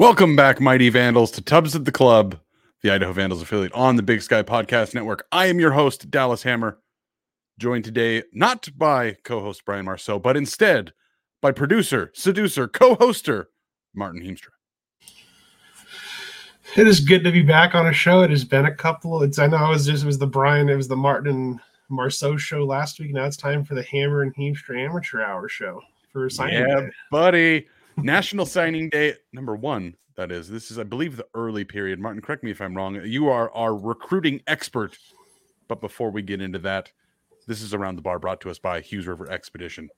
Welcome back, Mighty Vandals, to Tubs at the Club, the Idaho Vandals affiliate on the Big Sky Podcast Network. I am your host, Dallas Hammer, joined today not by co host Brian Marceau, but instead by producer, seducer, co hoster Martin Heemstra. It is good to be back on a show. It has been a couple. It's I know it was just it was the Brian, it was the Martin Marceau show last week. Now it's time for the Hammer and Heemstra Amateur Hour show for signing Yeah, day. buddy. National Signing Day number one. That is, this is, I believe, the early period. Martin, correct me if I'm wrong. You are our recruiting expert. But before we get into that, this is around the bar brought to us by Hughes River Expedition.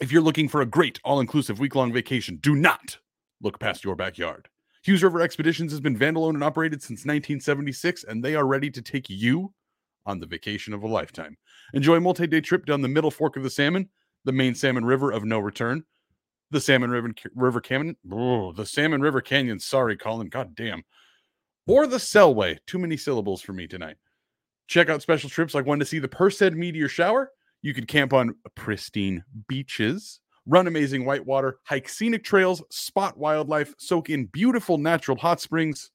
If you're looking for a great all inclusive week long vacation, do not look past your backyard. Hughes River Expeditions has been vandal owned and operated since 1976, and they are ready to take you on the vacation of a lifetime. Enjoy a multi day trip down the middle fork of the Salmon, the main Salmon River of no return, the Salmon River, River Canyon, oh, the Salmon River Canyon. Sorry, Colin. God damn. Or the Selway. Too many syllables for me tonight. Check out special trips like one to see the Perseid meteor shower. You could camp on pristine beaches, run amazing whitewater, hike scenic trails, spot wildlife, soak in beautiful natural hot springs,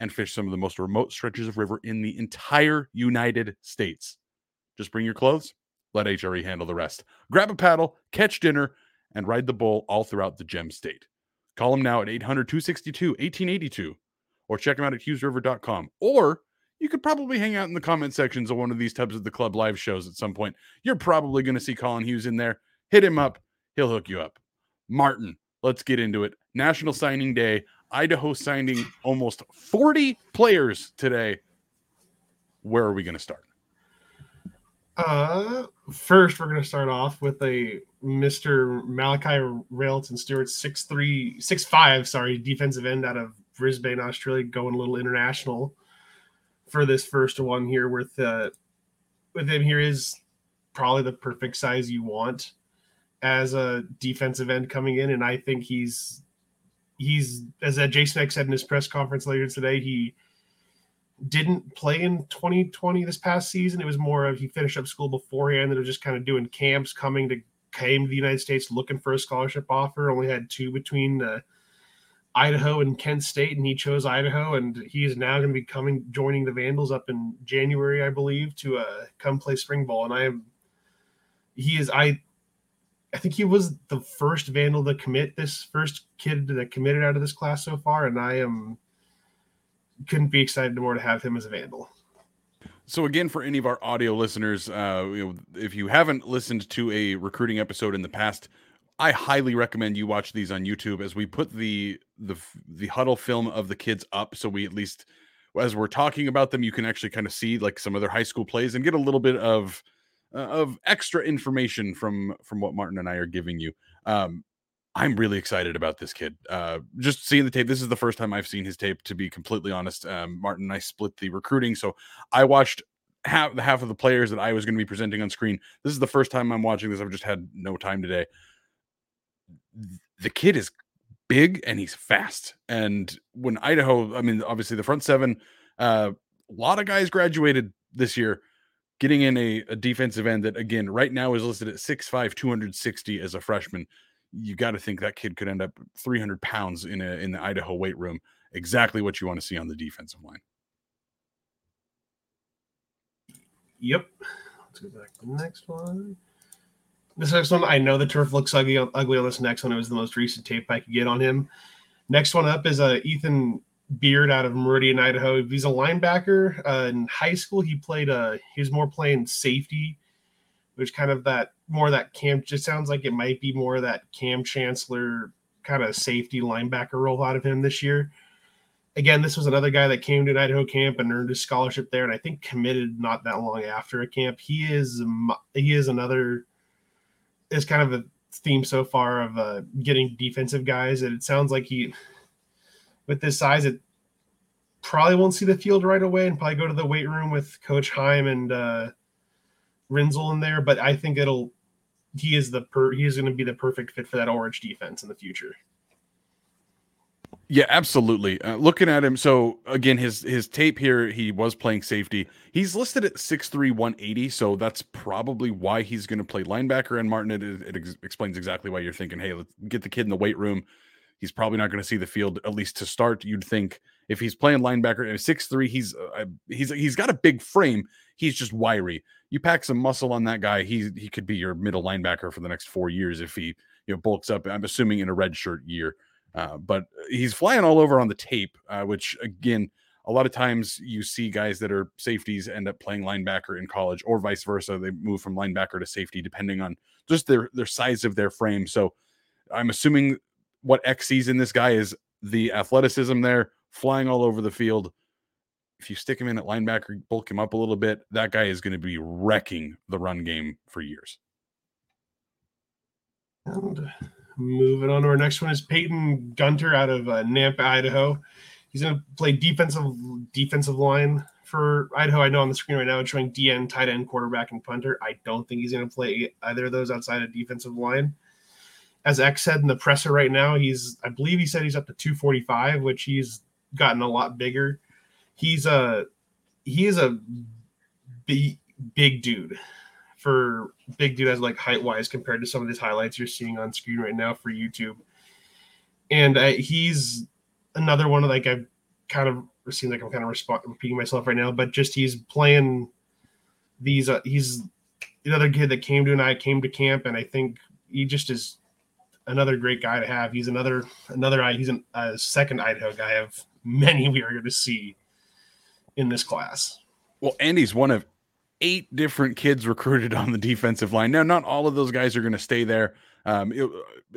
and fish some of the most remote stretches of river in the entire United States. Just bring your clothes, let HRE handle the rest. Grab a paddle, catch dinner, and ride the bull all throughout the gem state. Call them now at 800 262 1882 or check them out at hughesriver.com. Or you could probably hang out in the comment sections of one of these Tubs of the Club live shows at some point. You're probably going to see Colin Hughes in there. Hit him up, he'll hook you up. Martin, let's get into it. National Signing Day. Idaho signing almost 40 players today. Where are we going to start? Uh, first, we're going to start off with a Mr. Malachi Railton Stewart, six three, six five, sorry, defensive end out of Brisbane, Australia, going a little international for this first one here. With uh, with him here is probably the perfect size you want as a defensive end coming in, and I think he's he's as uh, Jason Eck said in his press conference later today, he didn't play in 2020 this past season. It was more of he finished up school beforehand and was just kind of doing camps, coming to came to the United States looking for a scholarship offer. Only had two between uh, Idaho and Kent State, and he chose Idaho. And he is now going to be coming joining the Vandals up in January, I believe, to uh, come play spring ball. And I am he is I. I think he was the first Vandal to commit this first kid that committed out of this class so far, and I am couldn't be excited more to have him as a Vandal. So again, for any of our audio listeners, uh, you know, if you haven't listened to a recruiting episode in the past, I highly recommend you watch these on YouTube as we put the the the huddle film of the kids up, so we at least as we're talking about them, you can actually kind of see like some of their high school plays and get a little bit of uh, of extra information from from what Martin and I are giving you. Um, I'm really excited about this kid. Uh, just seeing the tape. This is the first time I've seen his tape. To be completely honest, um, Martin and I split the recruiting, so I watched half the half of the players that I was going to be presenting on screen. This is the first time I'm watching this. I've just had no time today. The kid is big and he's fast. And when Idaho, I mean, obviously the front seven, uh, a lot of guys graduated this year. Getting in a, a defensive end that again right now is listed at 6'5, 260 as a freshman you got to think that kid could end up 300 pounds in a in the Idaho weight room. Exactly what you want to see on the defensive line. Yep. Let's go back to the next one. This next one, I know the turf looks ugly, ugly on this next one. It was the most recent tape I could get on him. Next one up is uh, Ethan Beard out of Meridian, Idaho. He's a linebacker. Uh, in high school, he played. Uh, he was more playing safety, which kind of that more that Cam. Just sounds like it might be more that Kam Chancellor kind of safety linebacker role out of him this year. Again, this was another guy that came to an Idaho camp and earned a scholarship there, and I think committed not that long after a camp. He is he is another is kind of a theme so far of uh, getting defensive guys, and it sounds like he with this size, it probably won't see the field right away, and probably go to the weight room with Coach Heim and uh, Rinzel in there. But I think it'll he is the per he is going to be the perfect fit for that orange defense in the future. Yeah, absolutely. Uh, looking at him, so again, his his tape here, he was playing safety. He's listed at 6'3", 180, so that's probably why he's going to play linebacker. And Martin, it, it ex- explains exactly why you're thinking, hey, let's get the kid in the weight room. He's probably not going to see the field at least to start. You'd think if he's playing linebacker at six three, he's uh, he's he's got a big frame. He's just wiry. You pack some muscle on that guy, he he could be your middle linebacker for the next four years if he you know bulks up. I'm assuming in a red shirt year, uh, but he's flying all over on the tape, uh, which again a lot of times you see guys that are safeties end up playing linebacker in college or vice versa they move from linebacker to safety depending on just their their size of their frame so i'm assuming what Eck sees in this guy is the athleticism there flying all over the field if you stick him in at linebacker bulk him up a little bit that guy is going to be wrecking the run game for years and moving on to our next one is peyton gunter out of uh, nampa idaho He's going to play defensive defensive line for Idaho. I know on the screen right now it's showing DN, tight end, quarterback, and punter. I don't think he's going to play either of those outside of defensive line. As Eck said in the presser right now, he's I believe he said he's up to 245, which he's gotten a lot bigger. He's a he is a big big dude for big dude as like height wise compared to some of these highlights you're seeing on screen right now for YouTube. And uh, he's another one of like I've kind of seems like I'm kind of resp- repeating myself right now, but just he's playing these. Uh, he's another kid that came to and I came to camp, and I think he just is another great guy to have. He's another another I he's a second Idaho guy of many we are going to see in this class. Well, Andy's one of eight different kids recruited on the defensive line. Now, not all of those guys are going to stay there. Um, it,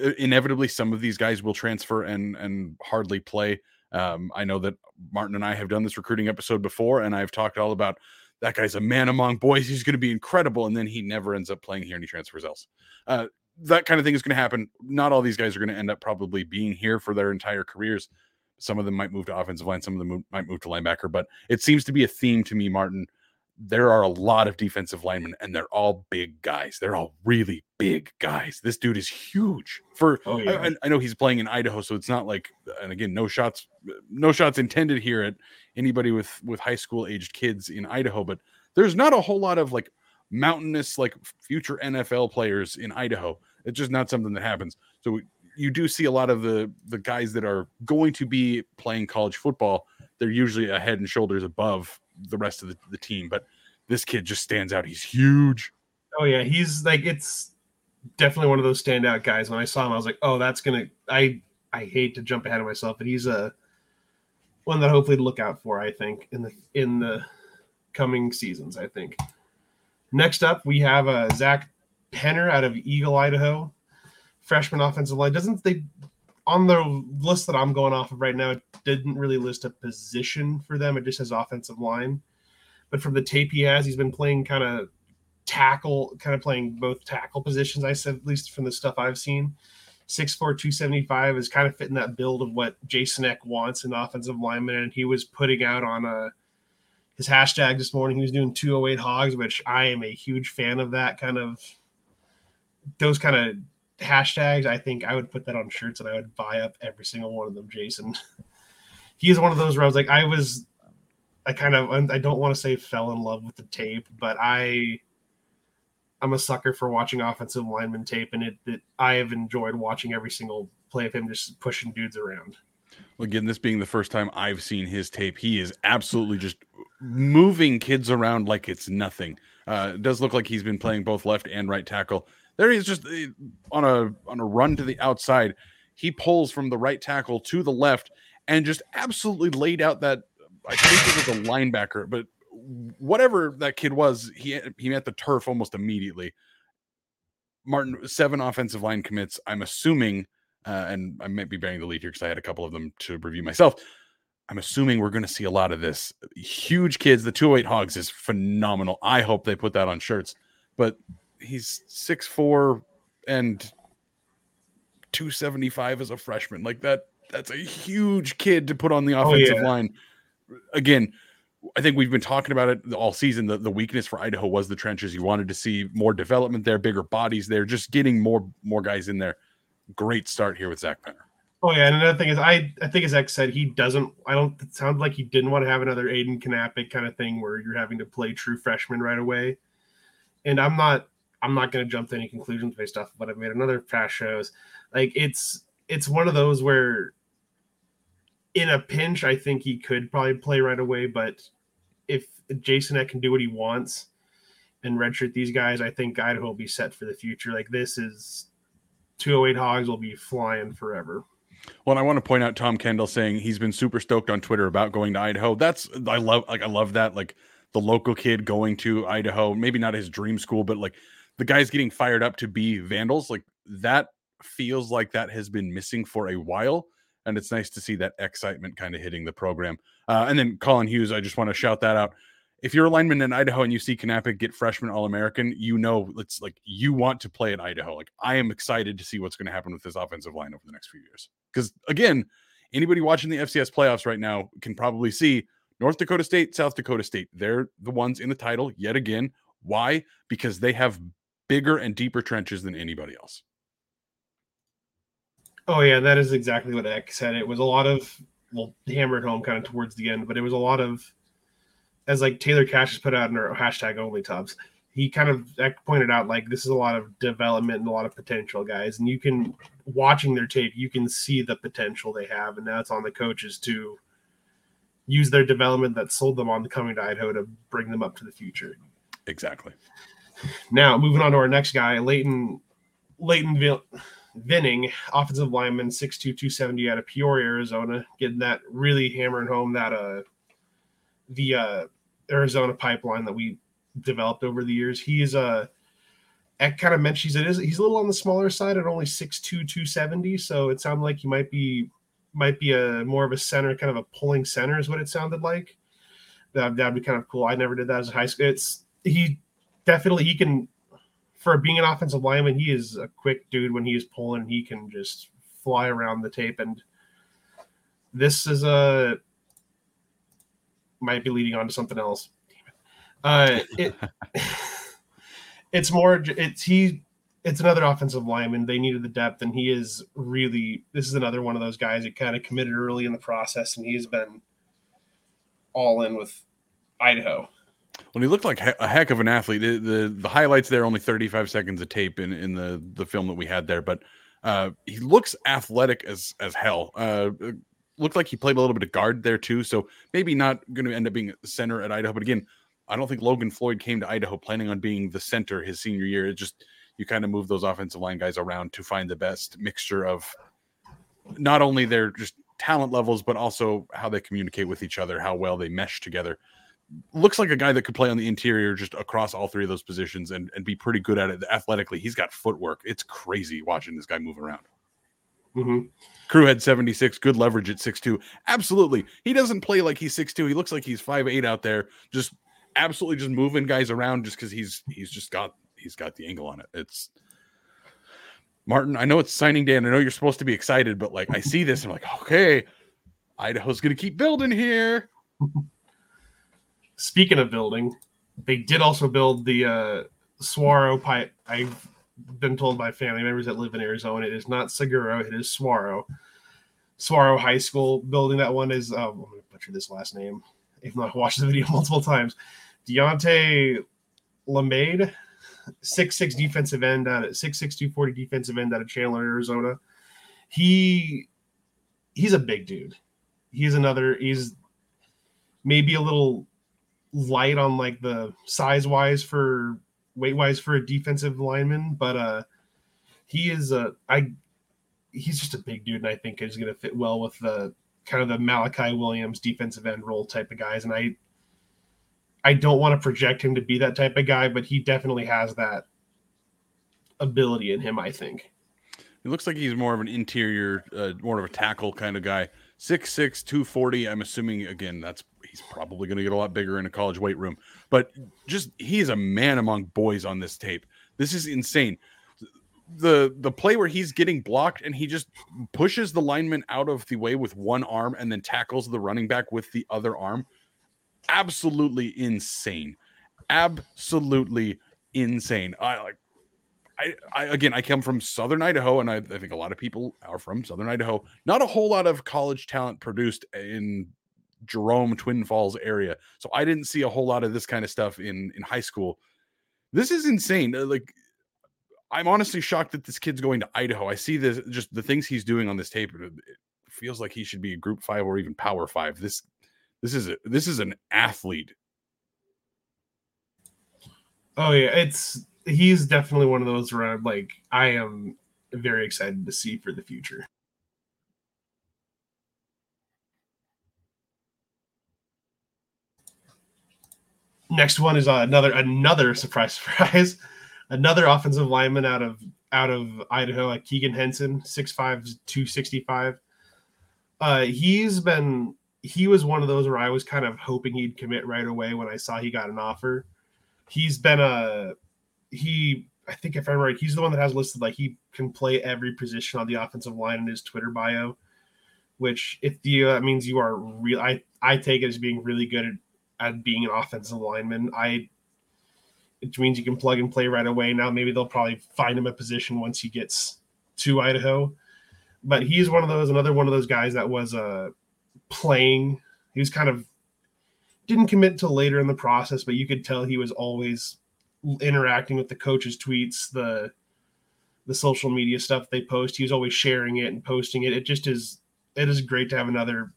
uh, inevitably, some of these guys will transfer and and hardly play. Um, I know that Martin and I have done this recruiting episode before, and I've talked all about that guy's a man among boys. He's going to be incredible, and then he never ends up playing here and he transfers else. Uh, that kind of thing is going to happen. Not all these guys are going to end up probably being here for their entire careers. Some of them might move to offensive line, some of them might move to linebacker, but it seems to be a theme to me, Martin, there are a lot of defensive linemen and they're all big guys. They're all really big guys. This dude is huge. For oh, yeah. I, I, know he's playing in Idaho, so it's not like and again, no shots no shots intended here at anybody with with high school aged kids in Idaho, but there's not a whole lot of like mountainous like future NFL players in Idaho. It's just not something that happens. So you do see a lot of the the guys that are going to be playing college football. They're usually a head and shoulders above the rest of the, the team. But this kid just stands out. He's huge. Oh yeah, he's like it's definitely one of those standout guys. When I saw him, I was like, oh, that's gonna. I I hate to jump ahead of myself, but he's a one that hopefully to look out for. I think in the in the coming seasons. I think. Next up, we have uh, Zach Penner out of Eagle, Idaho, freshman offensive line. Doesn't they on the list that I'm going off of right now, it didn't really list a position for them. It just says offensive line. But from the tape he has, he's been playing kind of tackle, kind of playing both tackle positions. I said, at least from the stuff I've seen. 6'4, 275 is kind of fitting that build of what Jason Eck wants in offensive lineman. And he was putting out on a his hashtag this morning. He was doing 208 hogs, which I am a huge fan of that kind of those kind of hashtags, I think I would put that on shirts and I would buy up every single one of them, Jason. he is one of those where I was like, I was, I kind of, I don't want to say fell in love with the tape, but I, I'm a sucker for watching offensive lineman tape, and it, it I have enjoyed watching every single play of him just pushing dudes around. Well, again, this being the first time I've seen his tape, he is absolutely just moving kids around like it's nothing. Uh, it does look like he's been playing both left and right tackle. There he is, just eh, on a on a run to the outside. He pulls from the right tackle to the left and just absolutely laid out that. I think it was a linebacker, but whatever that kid was, he he met the turf almost immediately. Martin seven offensive line commits. I'm assuming, uh, and I might be bearing the lead here because I had a couple of them to review myself. I'm assuming we're going to see a lot of this. Huge kids. The 208 Hogs is phenomenal. I hope they put that on shirts. But he's six four and 275 as a freshman. Like that, that's a huge kid to put on the oh, offensive oh, yeah. line. Again, I think we've been talking about it all season. The, the weakness for Idaho was the trenches. You wanted to see more development there, bigger bodies there, just getting more more guys in there. Great start here with Zach Penner. Oh yeah, and another thing is, I I think as Eck said, he doesn't. I don't. It sounds like he didn't want to have another Aiden Knappich kind of thing where you're having to play true freshman right away. And I'm not I'm not going to jump to any conclusions based off of what I've made another past shows. Like it's it's one of those where in a pinch, I think he could probably play right away. But if Jason Eck can do what he wants and redshirt these guys, I think Idaho will be set for the future. Like this is 208 Hogs will be flying forever. Well, I want to point out Tom Kendall saying he's been super stoked on Twitter about going to Idaho. That's I love like I love that like the local kid going to Idaho, maybe not his dream school, but like the guys getting fired up to be Vandals, like that feels like that has been missing for a while. And it's nice to see that excitement kind of hitting the program. Uh, and then Colin Hughes, I just want to shout that out. If you're a lineman in Idaho and you see Knappich get freshman All American, you know it's like you want to play at Idaho. Like I am excited to see what's going to happen with this offensive line over the next few years. Because again, anybody watching the FCS playoffs right now can probably see North Dakota State, South Dakota State. They're the ones in the title yet again. Why? Because they have bigger and deeper trenches than anybody else. Oh yeah, that is exactly what Eck said. It was a lot of well hammered home kind of towards the end, but it was a lot of as like Taylor Cash has put out in our hashtag only tubs. He kind of Eck pointed out like this is a lot of development and a lot of potential guys, and you can watching their tape, you can see the potential they have, and now it's on the coaches to use their development that sold them on the coming to Idaho to bring them up to the future. Exactly. Now moving on to our next guy, Leighton Leighton Vinning, offensive lineman, 6'2", 270 out of Peoria, Arizona, getting that really hammering home that uh the uh Arizona pipeline that we developed over the years. He's uh Eck kind of mentions it is he's a little on the smaller side at only 6'2", 270. So it sounded like he might be might be a more of a center, kind of a pulling center is what it sounded like. That that'd be kind of cool. I never did that as a high school. It's he definitely he can for being an offensive lineman, he is a quick dude when he is pulling. He can just fly around the tape, and this is a might be leading on to something else. Uh, it it's more it's he it's another offensive lineman. They needed the depth, and he is really this is another one of those guys that kind of committed early in the process, and he's been all in with Idaho. When he looked like a heck of an athlete. The, the, the highlights there only 35 seconds of tape in in the the film that we had there, but uh, he looks athletic as as hell. Uh, looked like he played a little bit of guard there too, so maybe not going to end up being center at Idaho. But again, I don't think Logan Floyd came to Idaho planning on being the center his senior year. It just you kind of move those offensive line guys around to find the best mixture of not only their just talent levels, but also how they communicate with each other, how well they mesh together looks like a guy that could play on the interior just across all three of those positions and, and be pretty good at it athletically. He's got footwork. It's crazy watching this guy move around. Mm-hmm. Crew had 76, good leverage at 6'2. Absolutely. He doesn't play like he's 6'2. He looks like he's 5'8 out there, just absolutely just moving guys around just because he's he's just got he's got the angle on it. It's Martin, I know it's signing day and I know you're supposed to be excited, but like I see this and I'm like, okay, Idaho's gonna keep building here. Speaking of building, they did also build the uh, Saguaro pipe. I've been told by family members that live in Arizona, it is not Seguro, it is Saguaro. Saguaro High School building that one is, um, I'm going to butcher this last name, even though I the video multiple times. Deontay Lamade, six six defensive end out of six six two forty defensive end out of Chandler, Arizona. He he's a big dude. He's another. He's maybe a little light on like the size wise for weight wise for a defensive lineman, but uh he is a I he's just a big dude and I think is gonna fit well with the kind of the Malachi Williams defensive end role type of guys. And I I don't want to project him to be that type of guy, but he definitely has that ability in him, I think. It looks like he's more of an interior, uh, more of a tackle kind of guy. 6'6, 240. I'm assuming, again, that's he's probably going to get a lot bigger in a college weight room. But just he is a man among boys on this tape. This is insane. The the play where he's getting blocked and he just pushes the lineman out of the way with one arm and then tackles the running back with the other arm. Absolutely insane. Absolutely insane. I like I, I, again, I come from Southern Idaho, and I, I, think a lot of people are from Southern Idaho. Not a whole lot of college talent produced in Jerome, Twin Falls area. So I didn't see a whole lot of this kind of stuff in in high school. This is insane. Uh, like I'm honestly shocked that this kid's going to Idaho. I see this just the things he's doing on this tape. It feels like he should be a Group Five or even Power Five. This this is a, this is an athlete. Oh yeah, it's he's definitely one of those where I'm like I am very excited to see for the future. Next one is uh, another another surprise surprise, another offensive lineman out of out of Idaho, like Keegan Henson, 6'5", 265. Uh, he's been he was one of those where I was kind of hoping he'd commit right away when I saw he got an offer. He's been a he I think if I'm right, he's the one that has listed like he can play every position on the offensive line in his Twitter bio. Which if you that means you are real I I take it as being really good at, at being an offensive lineman. I it means you can plug and play right away. Now maybe they'll probably find him a position once he gets to Idaho. But he's one of those another one of those guys that was uh playing. He was kind of didn't commit till later in the process, but you could tell he was always interacting with the coaches' tweets, the the social media stuff they post. He was always sharing it and posting it. It just is it is great to have another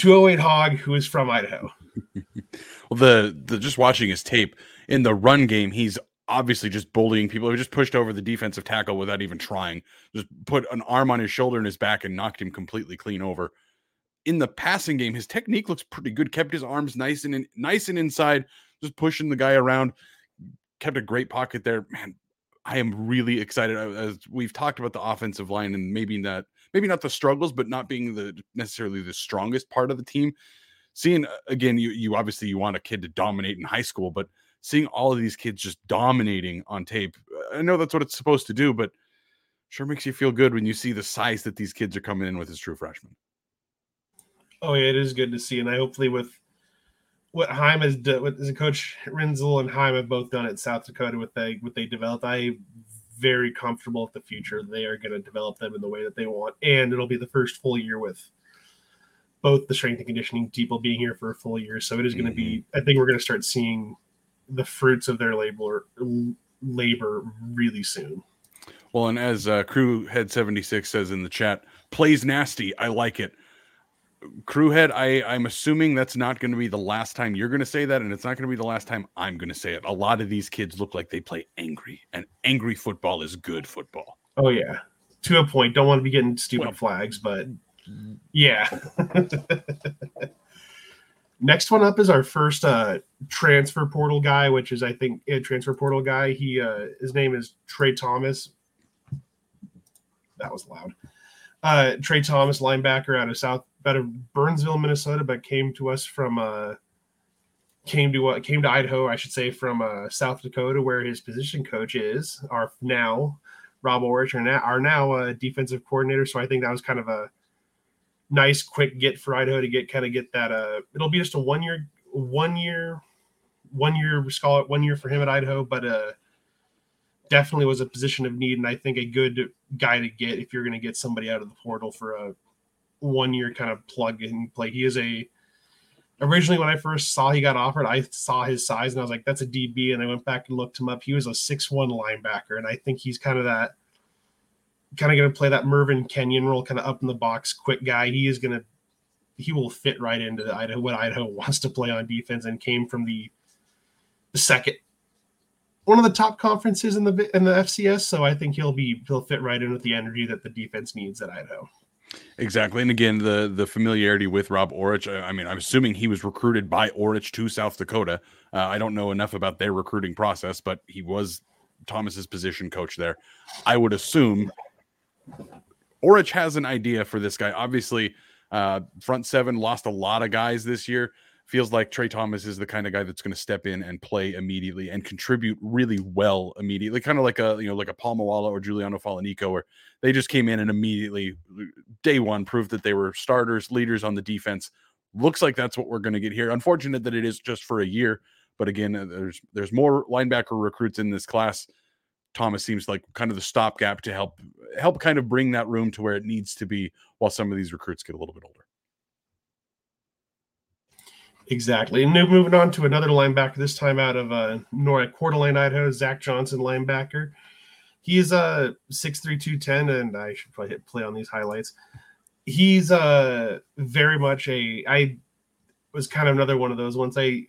208 hog who is from Idaho. well, the the just watching his tape in the run game, he's obviously just bullying people. He just pushed over the defensive tackle without even trying. Just put an arm on his shoulder and his back and knocked him completely clean over. In the passing game, his technique looks pretty good. Kept his arms nice and in, nice and inside just pushing the guy around. Kept a great pocket there. Man, I am really excited. Uh, as we've talked about the offensive line and maybe not maybe not the struggles, but not being the necessarily the strongest part of the team. Seeing uh, again, you you obviously you want a kid to dominate in high school, but seeing all of these kids just dominating on tape, uh, I know that's what it's supposed to do, but sure makes you feel good when you see the size that these kids are coming in with as true freshmen. Oh yeah, it is good to see, and I hopefully with what Heim has done, what coach Rinzel and Heim have both done at South Dakota with they what they developed. I very comfortable with the future. They are going to develop them in the way that they want, and it'll be the first full year with both the strength and conditioning people being here for a full year. So it is going to be. Mm-hmm. I think we're going to start seeing the fruits of their labor labor really soon. Well, and as uh, Crew Head seventy six says in the chat, plays nasty. I like it. Crewhead, I, I'm assuming that's not going to be the last time you're going to say that, and it's not going to be the last time I'm going to say it. A lot of these kids look like they play angry, and angry football is good football. Oh yeah, to a point. Don't want to be getting stupid well, flags, but yeah. Next one up is our first uh, transfer portal guy, which is I think a transfer portal guy. He uh, his name is Trey Thomas. That was loud. Uh, Trey Thomas, linebacker out of South out of Burnsville, Minnesota, but came to us from uh came to uh, came to Idaho, I should say, from uh, South Dakota, where his position coach is. Our now Rob Aurich, our now, our now uh, defensive coordinator. So I think that was kind of a nice, quick get for Idaho to get kind of get that. Uh, it'll be just a one year, one year, one year scholar, one year for him at Idaho, but uh, definitely was a position of need, and I think a good guy to get if you're going to get somebody out of the portal for a one year kind of plug and play. He is a originally when I first saw he got offered, I saw his size and I was like, that's a DB. And I went back and looked him up. He was a six-one linebacker, and I think he's kind of that kind of going to play that Mervin Kenyon role, kind of up in the box, quick guy. He is going to he will fit right into the Idaho what Idaho wants to play on defense, and came from the the second one of the top conferences in the in the FCS. So I think he'll be he'll fit right in with the energy that the defense needs at Idaho. Exactly, and again, the the familiarity with Rob Aurich. I mean, I'm assuming he was recruited by Aurich to South Dakota. Uh, I don't know enough about their recruiting process, but he was Thomas's position coach there. I would assume Aurich has an idea for this guy. Obviously, uh, front seven lost a lot of guys this year feels like Trey Thomas is the kind of guy that's going to step in and play immediately and contribute really well immediately, kind of like a you know like a Paul Moala or Giuliano Falanico, where they just came in and immediately day one proved that they were starters, leaders on the defense. Looks like that's what we're going to get here. Unfortunate that it is just for a year, but again, uh, there's there's more linebacker recruits in this class. Thomas seems like kind of the stopgap to help help kind of bring that room to where it needs to be while some of these recruits get a little bit older. Exactly. And moving on to another linebacker, this time out of uh, North Coeur d'Alene, Idaho, Zach Johnson, linebacker. He's a six three two ten, and I should probably hit play on these highlights. He's uh very much a I was kind of another one of those ones. I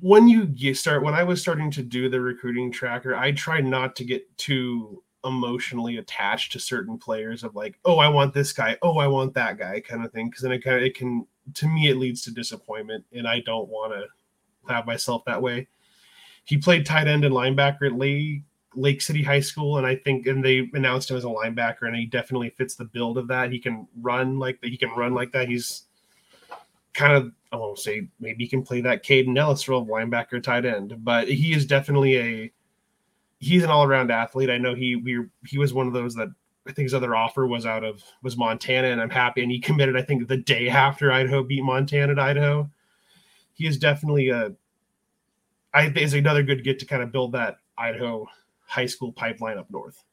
when you start when I was starting to do the recruiting tracker, I tried not to get too emotionally attached to certain players of like, oh, I want this guy, oh, I want that guy, kind of thing. Because then it kind of it can to me it leads to disappointment, and I don't want to have myself that way. He played tight end and linebacker at Lake Lake City High School, and I think and they announced him as a linebacker, and he definitely fits the build of that. He can run like that. He can run like that. He's kind of I won't say maybe he can play that Kaden Elliss role of linebacker tight end, but he is definitely a he's an all around athlete. I know he we he was one of those that I think his other offer was out of was Montana, and I'm happy. And he committed, I think, the day after Idaho beat Montana at Idaho. He is definitely a I think is another good get to kind of build that Idaho high school pipeline up north.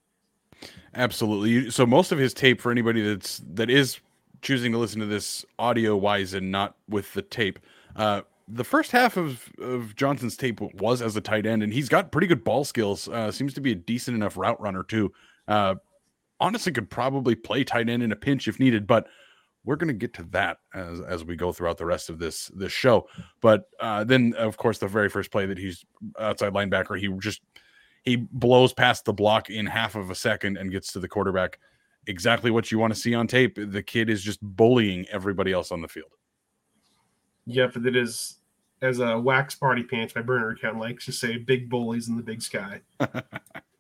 Absolutely. So most of his tape for anybody that's that is choosing to listen to this audio wise and not with the tape. Uh, the first half of, of Johnson's tape was as a tight end, and he's got pretty good ball skills. Uh, seems to be a decent enough route runner too. Uh, honestly, could probably play tight end in a pinch if needed, but we're going to get to that as, as we go throughout the rest of this this show. But uh, then, of course, the very first play that he's outside linebacker, he just he blows past the block in half of a second and gets to the quarterback. Exactly what you want to see on tape. The kid is just bullying everybody else on the field. Yep, it is as a wax party pants. by burner account likes to say, "Big bullies in the big sky."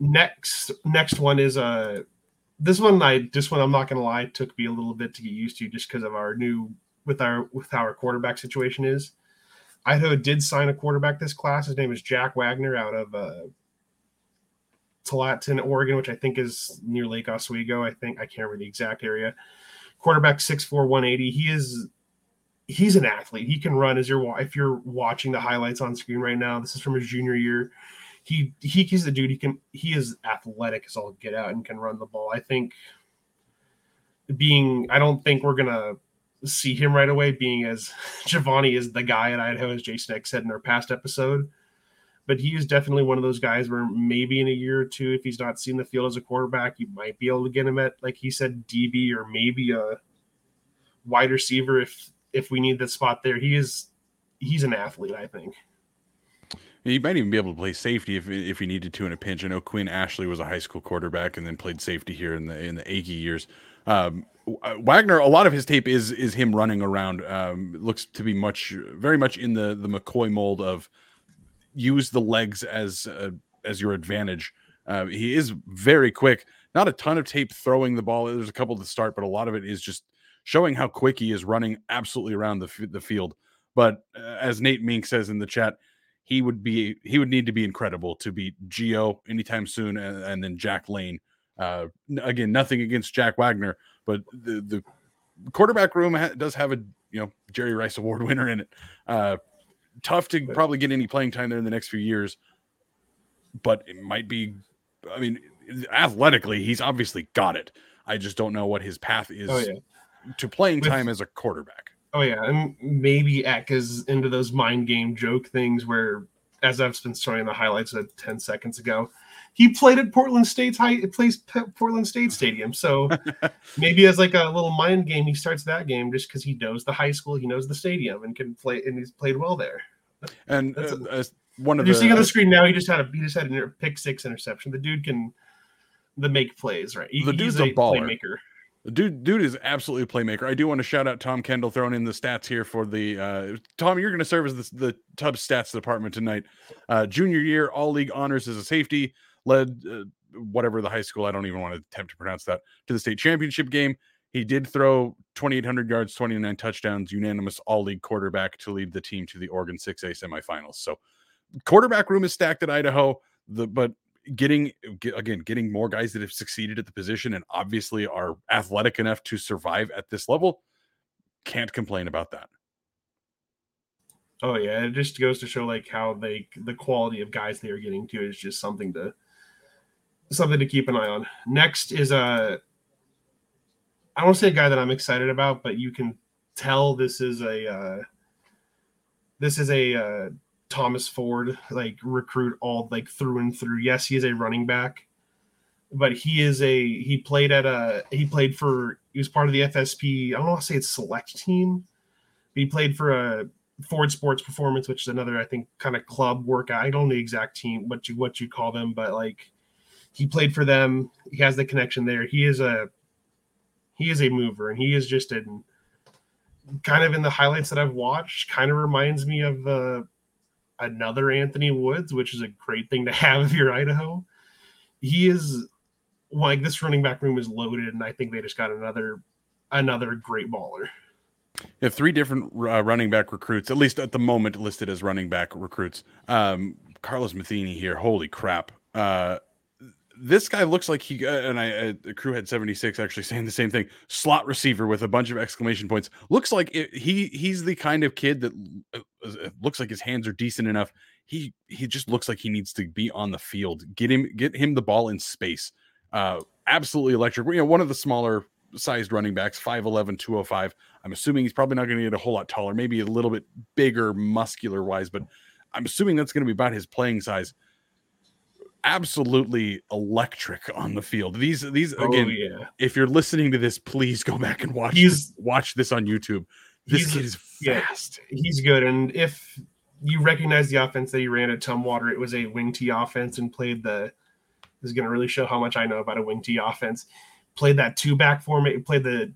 next, next one is a. Uh, this one I this one I'm not gonna lie took me a little bit to get used to just because of our new with our with our quarterback situation is. Idaho did sign a quarterback this class. His name is Jack Wagner out of uh, Tualatin, Oregon, which I think is near Lake Oswego. I think I can't remember the exact area. Quarterback 6'4", 180. He is he's an athlete. He can run as you're if you're watching the highlights on screen right now. This is from his junior year. He he he's the dude. He can he is athletic as all get out and can run the ball. I think being I don't think we're gonna see him right away being as Gevani is the guy at Idaho, as Jason Eck said in our past episode. But he is definitely one of those guys where maybe in a year or two, if he's not seen the field as a quarterback, you might be able to get him at, like he said, DB or maybe a wide receiver if if we need the spot there. He is he's an athlete, I think. He might even be able to play safety if if he needed to in a pinch. I know Quinn Ashley was a high school quarterback and then played safety here in the in the Aggie years. Um, Wagner, a lot of his tape is is him running around. Um, looks to be much, very much in the the McCoy mold of use the legs as uh, as your advantage. Uh, he is very quick. Not a ton of tape throwing the ball. There's a couple to start, but a lot of it is just showing how quick he is running absolutely around the the field. But uh, as Nate Mink says in the chat, he would be he would need to be incredible to beat Geo anytime soon, and, and then Jack Layne. Uh, again, nothing against Jack Wagner, but the the quarterback room ha- does have a you know Jerry Rice Award winner in it. Uh, tough to probably get any playing time there in the next few years, but it might be. I mean, athletically, he's obviously got it. I just don't know what his path is oh, yeah. to playing With, time as a quarterback. Oh yeah, and maybe Eck is into those mind game joke things where, as I've been showing the highlights of ten seconds ago, he played at Portland State's high It plays Portland State Stadium. So maybe as like a little mind game, he starts that game just because he knows the high school, he knows the stadium, and can play, and he's played well there. And uh, uh, one of you're the, seeing on the screen now, he just had a he just had a pick six interception. The dude can the make plays right. He, the dude's a, a baller. playmaker. Dude, dude is absolutely a playmaker. I do want to shout out Tom Kendall throwing in the stats here for the uh, Tom. You're going to serve as the, the Tub stats department tonight. Uh, junior year, all league honors as a safety led uh, whatever the high school, I don't even want to attempt to pronounce that, to the state championship game. He did throw 2,800 yards, 29 touchdowns, unanimous all league quarterback to lead the team to the Oregon 6A semifinals. So, quarterback room is stacked at Idaho. The but getting again getting more guys that have succeeded at the position and obviously are athletic enough to survive at this level can't complain about that oh yeah it just goes to show like how they the quality of guys they are getting to is just something to something to keep an eye on. Next is a I don't say a guy that I'm excited about, but you can tell this is a uh, this is a uh, Thomas Ford like recruit all like through and through. Yes, he is a running back, but he is a he played at a he played for he was part of the FSP. I don't want to say it's select team. But he played for a Ford Sports Performance, which is another I think kind of club workout. I don't know the exact team what you what you call them, but like he played for them. He has the connection there. He is a he is a mover, and he is just in kind of in the highlights that I've watched. Kind of reminds me of uh, another Anthony Woods, which is a great thing to have if you're Idaho. He is like this running back room is loaded, and I think they just got another another great baller. You have three different uh, running back recruits, at least at the moment listed as running back recruits. Um, Carlos Matheny here. Holy crap. Uh, this guy looks like he, uh, and I, uh, crew had 76 actually saying the same thing. Slot receiver with a bunch of exclamation points. Looks like it, he he's the kind of kid that uh, looks like his hands are decent enough. He he just looks like he needs to be on the field. Get him get him the ball in space. Uh, absolutely electric. You know, one of the smaller sized running backs, 5'11, 205. I'm assuming he's probably not going to get a whole lot taller, maybe a little bit bigger, muscular wise, but I'm assuming that's going to be about his playing size. Absolutely electric on the field. These, these Oh, again, yeah, if you're listening to this, please go back and watch He's- watch this on YouTube. This kid is yeah. fast. he's good. And if you recognize the offense that he ran at Tumwater, it was a wing T offense and played the. This is going to really show how much I know about a wing T offense. Played that two back format. Played the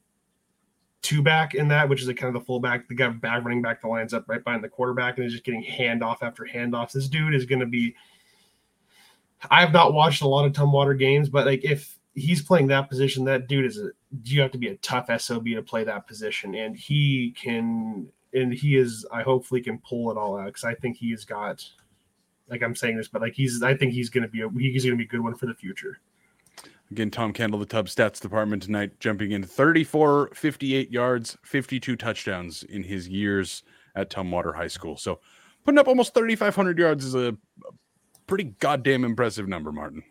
two back in that, which is a kind of the fullback, the guy back running back the lines up right behind the quarterback and is just getting handoff after handoffs. This dude is going to be. I have not watched a lot of Tumwater games, but like if he's playing that position, that dude is a. You have to be a tough sob to play that position, and he can. And he is. I hopefully can pull it all out because I think he has got. Like I'm saying this, but like he's. I think he's going to be. A, he's to be a good one for the future. Again, Tom Kendall, the Tub Stats Department tonight, jumping in 34, 58 yards, 52 touchdowns in his years at Tumwater High School. So putting up almost 3,500 yards is a pretty goddamn impressive number, Martin.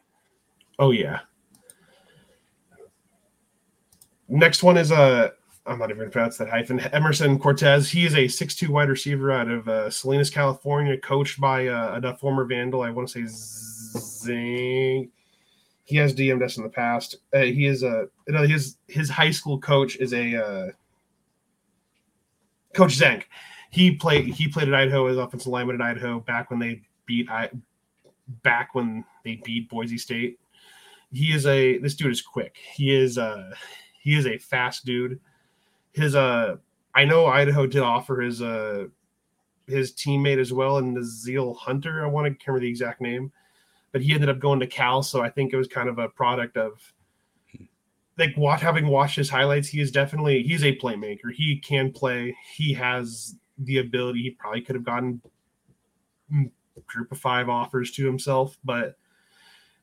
Oh yeah. Next one is uh I'm not even gonna pronounce that hyphen. Emerson Cortez. He is a 6'2 wide receiver out of uh, Salinas, California, coached by uh, a former Vandal. I want to say Zing. He has DM'd us in the past. Uh, he is a you know, his his high school coach is a uh, Coach Zank. He played he played at Idaho as offensive lineman at Idaho back when they beat I back when they beat Boise State. He is a this dude is quick. He is uh he is a fast dude. His uh I know Idaho did offer his uh his teammate as well and Nazil Hunter. I want to remember the exact name, but he ended up going to Cal. So I think it was kind of a product of like watch having watched his highlights. He is definitely he's a playmaker. He can play. He has the ability. He probably could have gotten group of five offers to himself, but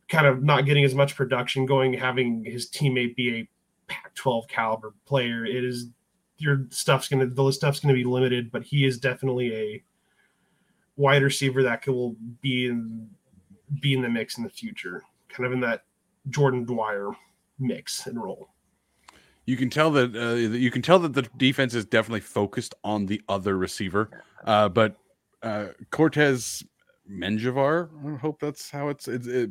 kind of not getting as much production going, having his teammate be a Pac 12 caliber player. It is your stuff's gonna the stuff's gonna be limited, but he is definitely a wide receiver that will be in be in the mix in the future, kind of in that Jordan Dwyer mix and role. You can tell that uh, you can tell that the defense is definitely focused on the other receiver, uh, but uh, Cortez Menjivar. I hope that's how it's, it's it,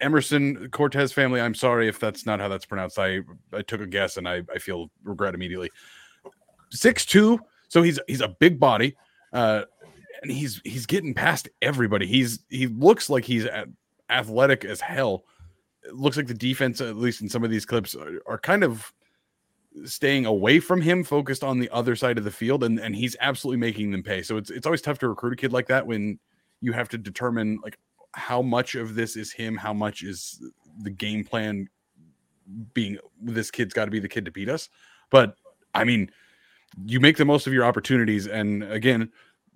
Emerson Cortez family. I'm sorry if that's not how that's pronounced. I I took a guess and I, I feel regret immediately. Six two, so he's he's a big body, uh, and he's he's getting past everybody. He's he looks like he's athletic as hell. It looks like the defense, at least in some of these clips, are, are kind of staying away from him, focused on the other side of the field, and and he's absolutely making them pay. So it's it's always tough to recruit a kid like that when you have to determine like how much of this is him, how much is the game plan being this kid's got to be the kid to beat us. But I mean, you make the most of your opportunities, and again,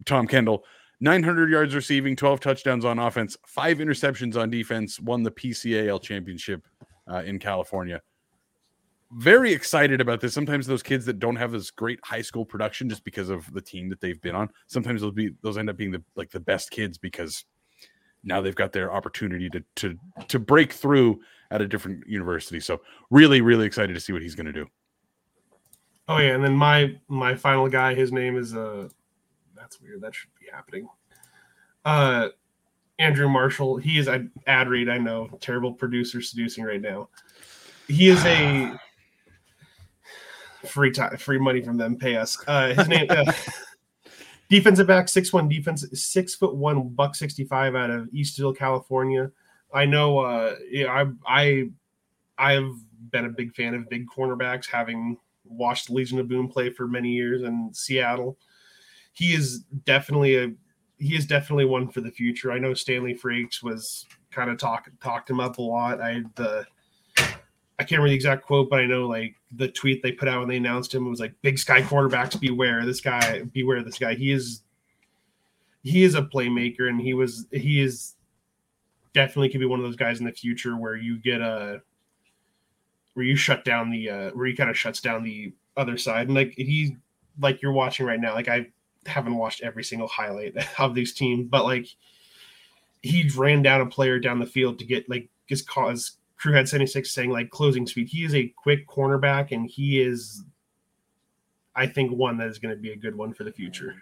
Tom Kendall. 900 yards receiving, 12 touchdowns on offense, five interceptions on defense, won the PCAL championship uh, in California very excited about this. Sometimes those kids that don't have this great high school production just because of the team that they've been on, sometimes those be those end up being the like the best kids because now they've got their opportunity to to to break through at a different university. So really, really excited to see what he's going to do. Oh yeah, and then my my final guy, his name is uh, that's weird. That should be happening. Uh, Andrew Marshall. He is an ad read. I know, terrible producer seducing right now. He is a free time, free money from them. Pay us. Uh, his name. Uh, defensive back, six one defense, six foot one, buck sixty five out of Eastville, California. I know. Uh, yeah, I I I've been a big fan of big cornerbacks, having watched Legion of Boom play for many years in Seattle. He is definitely a he is definitely one for the future. I know Stanley Frakes was kind of talk talked him up a lot. I the I can't remember the exact quote, but I know like the tweet they put out when they announced him was like "Big Sky quarterbacks, beware this guy, beware this guy." He is he is a playmaker, and he was he is definitely could be one of those guys in the future where you get a where you shut down the uh where he kind of shuts down the other side, and like he like you're watching right now, like I haven't watched every single highlight of these teams, but like he ran down a player down the field to get like his cause Crewhead 76 saying like closing speed. He is a quick cornerback and he is I think one that is going to be a good one for the future.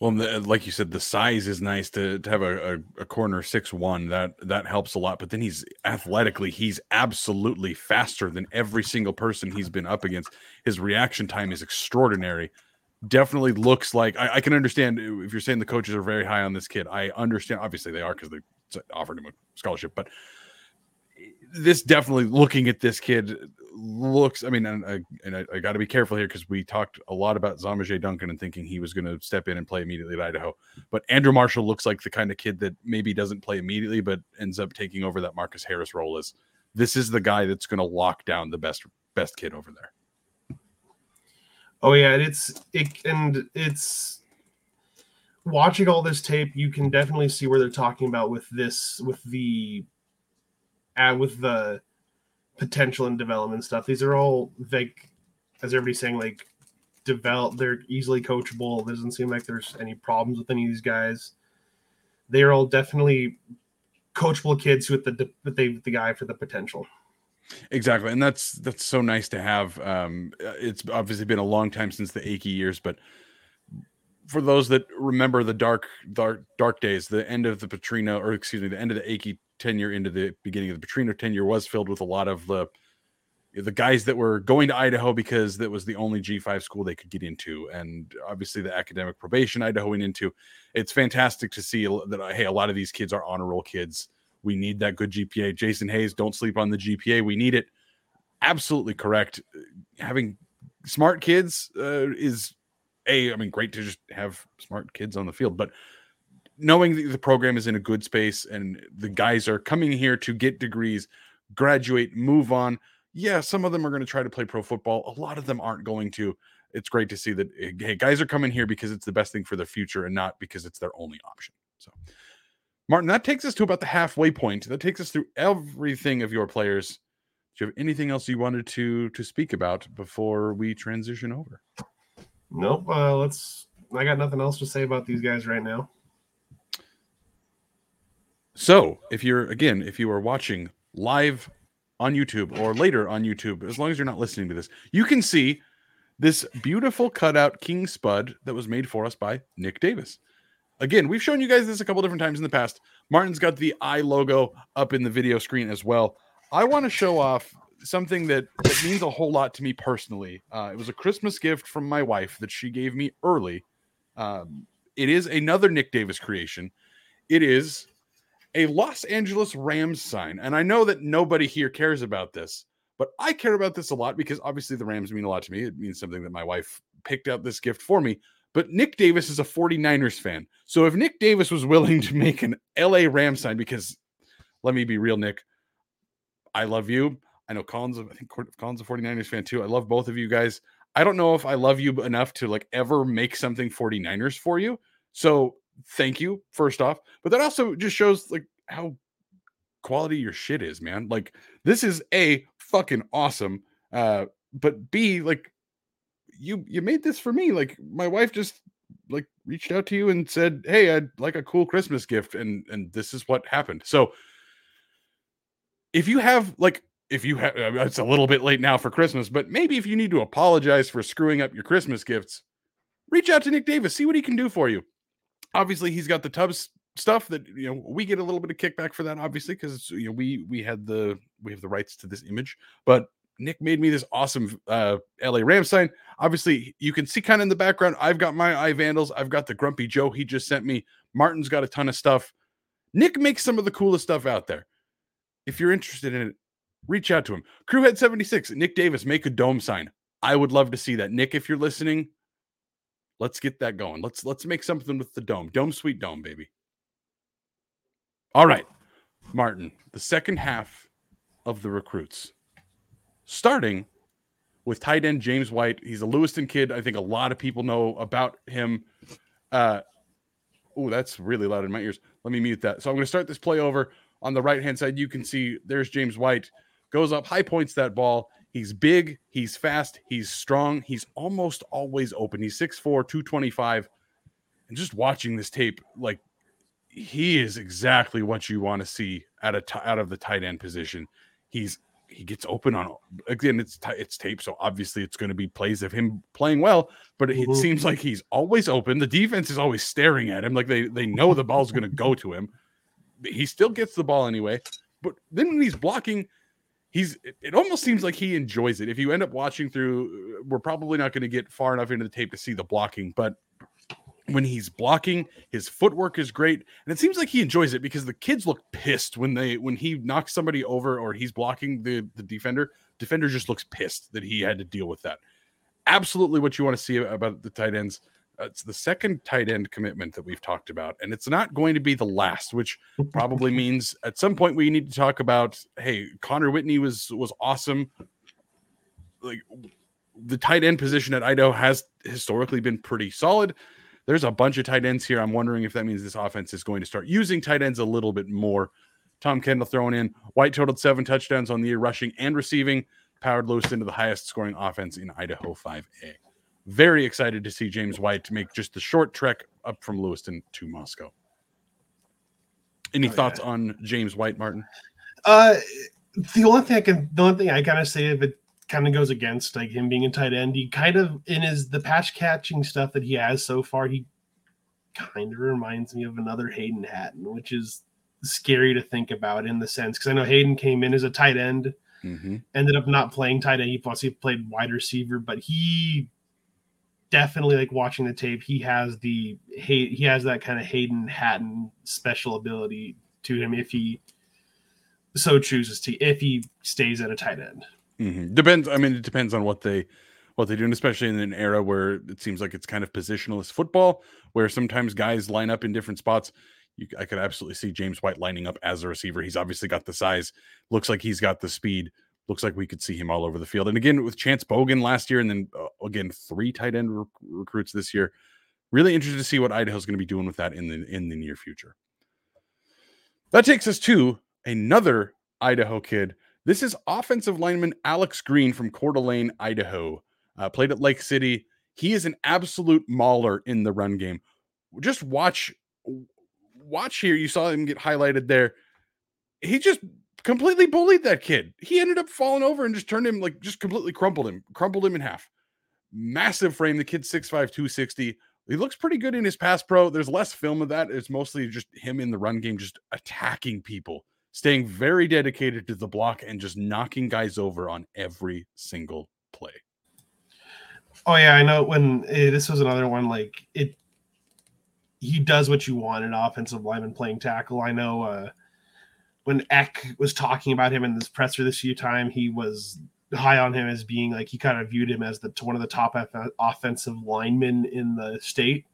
Well, the, uh, like you said, the size is nice to, to have a, a, a corner six one. That that helps a lot. But then he's athletically, he's absolutely faster than every single person he's been up against. His reaction time is extraordinary definitely looks like I, I, can understand uh, if you're saying the coaches are very high on this kid. I understand. Obviously, they are because they offered him a scholarship. But this definitely looking at this kid looks. I mean, and I, and I, I got to be careful here because we talked a lot about Zamaje Duncan and thinking he was going to step in and play immediately at Idaho. But Andrew Marshall looks like the kind of kid that maybe doesn't play immediately, but ends up taking over that Marcus Harris role. Is this is the guy that's going to lock down the best best kid over there? Oh yeah, it's it and it's watching all this tape, you can definitely see where they're talking about with this with the uh, with the potential and development stuff. These are all like as everybody's saying, like develop they're easily coachable. It doesn't seem like there's any problems with any of these guys. They are all definitely coachable kids with the with the, the guy for the potential. Exactly, and that's that's so nice to have. Um, uh, it's obviously been a long time since the Akey years, but for those that remember the dark, dark, dark days, the end of the Petrino, or excuse me, the end of the Akey tenure into the beginning of the Petrino tenure was filled with a lot of the the guys that were going to Idaho because that was the only G5 school they could get into, and obviously the academic probation Idaho went into. It's fantastic to see that hey, a lot of these kids are honor roll kids we need that good GPA. Jason Hayes, don't sleep on the GPA. We need it. Absolutely correct. Having smart kids uh, is a, I mean, great to just have smart kids on the field, but knowing that the program is in a good space and the guys are coming here to get degrees, graduate, move on. Yeah, some of them are going to try to play pro football. A lot of them aren't going to. It's great to see that hey, guys are coming here because it's the best thing for their future and not because it's their only option. So, Martin, that takes us to about the halfway point. That takes us through everything of your players. Do you have anything else you wanted to to speak about before we transition over? Nope. Uh, let's. I got nothing else to say about these guys right now. So, if you're again, if you are watching live on YouTube or later on YouTube, as long as you're not listening to this, you can see this beautiful cutout King Spud that was made for us by Nick Davis. Again, we've shown you guys this a couple different times in the past. Martin's got the i logo up in the video screen as well. I want to show off something that, that means a whole lot to me personally. Uh, it was a Christmas gift from my wife that she gave me early. Um, it is another Nick Davis creation. It is a Los Angeles Rams sign. And I know that nobody here cares about this, but I care about this a lot because obviously the Rams mean a lot to me. It means something that my wife picked out this gift for me. But Nick Davis is a 49ers fan. So if Nick Davis was willing to make an LA Ram sign, because let me be real, Nick, I love you. I know Collins, I think Collins a 49ers fan too. I love both of you guys. I don't know if I love you enough to like ever make something 49ers for you. So thank you, first off. But that also just shows like how quality your shit is, man. Like this is a fucking awesome. Uh, but B, like you you made this for me. Like my wife just like reached out to you and said, "Hey, I'd like a cool Christmas gift," and and this is what happened. So if you have like if you have it's a little bit late now for Christmas, but maybe if you need to apologize for screwing up your Christmas gifts, reach out to Nick Davis, see what he can do for you. Obviously, he's got the Tubs stuff that you know we get a little bit of kickback for that, obviously, because you know we we had the we have the rights to this image, but Nick made me this awesome uh LA Rams sign. Obviously, you can see kind of in the background. I've got my eye vandals. I've got the Grumpy Joe he just sent me. Martin's got a ton of stuff. Nick makes some of the coolest stuff out there. If you're interested in it, reach out to him. Crewhead 76, Nick Davis, make a dome sign. I would love to see that. Nick, if you're listening, let's get that going. Let's let's make something with the dome. Dome sweet dome, baby. All right. Martin, the second half of the recruits. Starting with tight end James White. He's a Lewiston kid. I think a lot of people know about him. Uh oh, that's really loud in my ears. Let me mute that. So I'm going to start this play over on the right hand side. You can see there's James White goes up, high points that ball. He's big, he's fast, he's strong, he's almost always open. He's 6'4, 225. And just watching this tape, like he is exactly what you want to see out of t- out of the tight end position. He's he gets open on again it's t- it's tape so obviously it's going to be plays of him playing well but it, mm-hmm. seems like he's always open the defense is always staring at him like they they know the ball's going to go to him he still gets the ball anyway but then when he's blocking he's it almost seems like he enjoys it. If you end up watching through, uh, we're probably not going to get far enough into the tape to see the blocking, but when he's blocking, his footwork is great, and it seems like he enjoys it because the kids look pissed when they when he knocks somebody over or he's blocking the the defender. Defender just looks pissed that he had to deal with that. Absolutely, what you want to see about the tight ends. Uh, it's the second tight end commitment that we've talked about, and it's not going to be the last, which probably means at some point we need to talk about. Hey, Connor Whitney was was awesome. Like the tight end position at Idaho has historically been pretty solid. There's a bunch of tight ends here. I'm wondering if that means this offense is going to start using tight ends a little bit more. Tom Kendall throwing in. White totaled seven touchdowns on the year, rushing and receiving. Powered Lewiston into the highest scoring offense in Idaho 5A very excited to see James White make just the short trek up from Lewiston to Moscow. Any oh, thoughts yeah. on James White, Martin? Uh, the only thing I can, the only thing I kind of say if it kind of goes against like him being a tight end, he kind of in his the patch catching stuff that he has so far, he kind of reminds me of another Hayden Hatten, which is scary to think about in the sense because I know Hayden came in as a tight end, mm-hmm. ended up not playing tight end. He plus he played wide receiver, but he definitely like watching the tape. He has the he has that kind of Hayden Hatten special ability to him if he so chooses to if he stays at a tight end. Mm-hmm. Depends. I mean, it depends on what they what they do, and especially in an era where it seems like it's kind of positionless football, where sometimes guys line up in different spots. You, I could absolutely see James White lining up as a receiver. He's obviously got the size, looks like he's got the speed looks like we could see him all over the field. And again, with Chance Bogan last year, and then uh, again three tight end rec- recruits this year. Really interested to see what Idaho's going to be doing with that in the in the near future. That takes us to another Idaho kid. This is offensive lineman Alex Green from Coeur d'Alene, Idaho. Uh, played at Lake City. He is an absolute mauler in the run game. Just watch, watch here. You saw him get highlighted there. He just completely bullied that kid. He ended up falling over and just turned him like just completely crumpled him, crumpled him in half. Massive frame. The kid's 6'5, 260. He looks pretty good in his pass pro. There's less film of that. It's mostly just him in the run game, just attacking people, staying very dedicated to the block and just knocking guys over on every single play. Oh yeah, I know. When uh, this was another one, like it, he does what you want an offensive lineman playing tackle. I know. uh when Eck was talking about him in this presser this few time, he was high on him as being like he kind of viewed him as the one of the top offensive linemen in the state,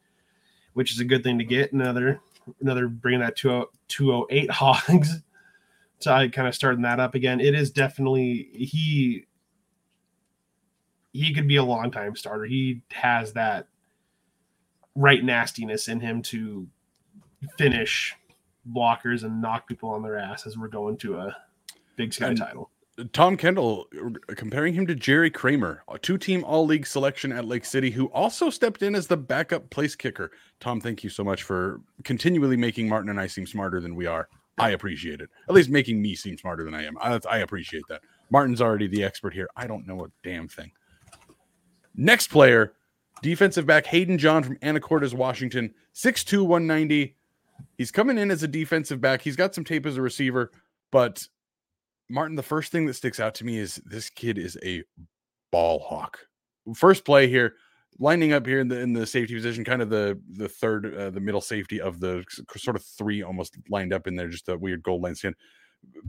which is a good thing to get. Another another bringing that 208 hogs. So I kind of starting that up again. It is definitely he he could be a long time starter. He has that right nastiness in him to finish blockers and knock people on their ass as we're going to a Big Sky and title. Tom Kendall comparing him to Jerry Kramer, a two-team all-league selection at Lake City, who also stepped in as the backup place kicker. Tom, thank you so much for continually making Martin and I seem smarter than we are. I appreciate it. At least making me seem smarter than I am. I, I appreciate that. Martin's already the expert here. I don't know a damn thing. Next player, defensive back Hayden John from Anacortes, Washington, 6'2", 190 He's coming in as a defensive back. He's got some tape as a receiver, but Martin, the first thing that sticks out to me is this kid is a ball hawk. First play here, lining up here in the in the safety position, kind of the the third, uh, the middle safety of the sort of three almost lined up in there, just a weird gold line skin.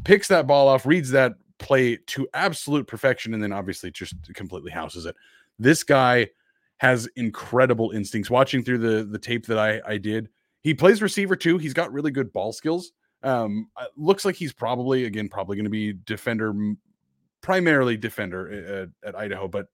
Picks that ball off, reads that play to absolute perfection, and then obviously just completely houses it. This guy has incredible instincts. Watching through the the tape that I I did, he plays receiver too. He's got really good ball skills. Um, uh, looks like he's probably again probably going to be defender, primarily defender at, at Idaho. But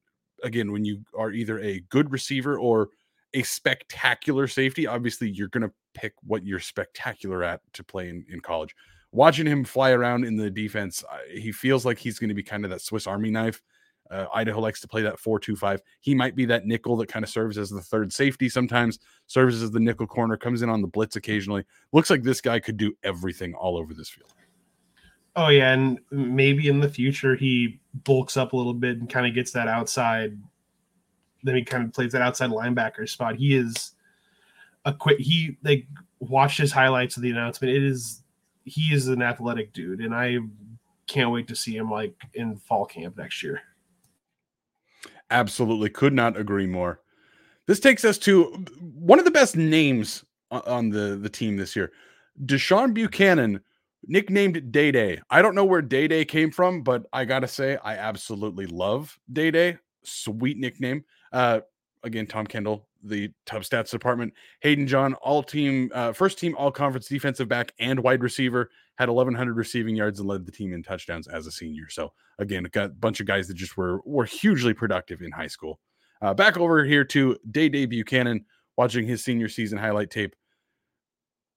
again, when you are either a good receiver or a spectacular safety, obviously you're going to pick what you're spectacular at to play in, in college. Watching him fly around in the defense, he feels like he's going to be kind of that Swiss Army knife uh, Idaho likes to play that 4 2 5. He might be that nickel that kind of serves as the third safety sometimes, serves as the nickel corner, comes in on the blitz occasionally. Looks like this guy could do everything all over this field. Oh, yeah. And maybe in the future, he bulks up a little bit and kind of gets that outside. Then he kind of plays that outside linebacker spot. He is a quick, he like watched his highlights of the announcement. It is, he is an athletic dude. And I can't wait to see him like in fall camp next year. Absolutely. Could not agree more. This takes us to one of the best names on the, the team this year. Deshaun Buchanan, nicknamed Day Day. I don't know where Day Day came from, but I got to say, I absolutely love Day Day. Sweet nickname. Uh, again, Tom Kendall, the Tub Stats department. Hayden John, all team, uh, first team all conference defensive back and wide receiver, had 1,100 receiving yards and led the team in touchdowns as a senior. So again, got a bunch of guys that just were were hugely productive in high school. Uh, back over here to Day Day Buchanan, watching his senior season highlight tape.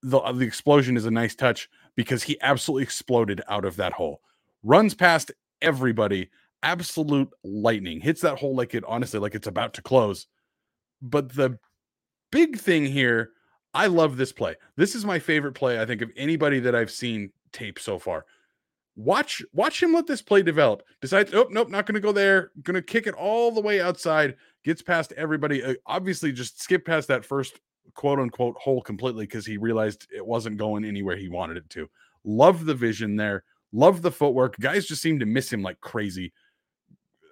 The, uh, the explosion is a nice touch because he absolutely exploded out of that hole. Runs past everybody, absolute lightning. Hits that hole like it honestly, like it's about to close but the big thing here, I love this play. This is my favorite play, I think, of anybody that I've seen tape so far. Watch, watch him let this play develop. Decides, oh, nope, not going to go there. To kick it all the way outside. Gets past everybody. Uh, obviously, just skip past that first quote unquote hole completely because he realized it wasn't going anywhere he wanted it to. Love the vision there. Love the footwork. Guys just seem to miss him like crazy.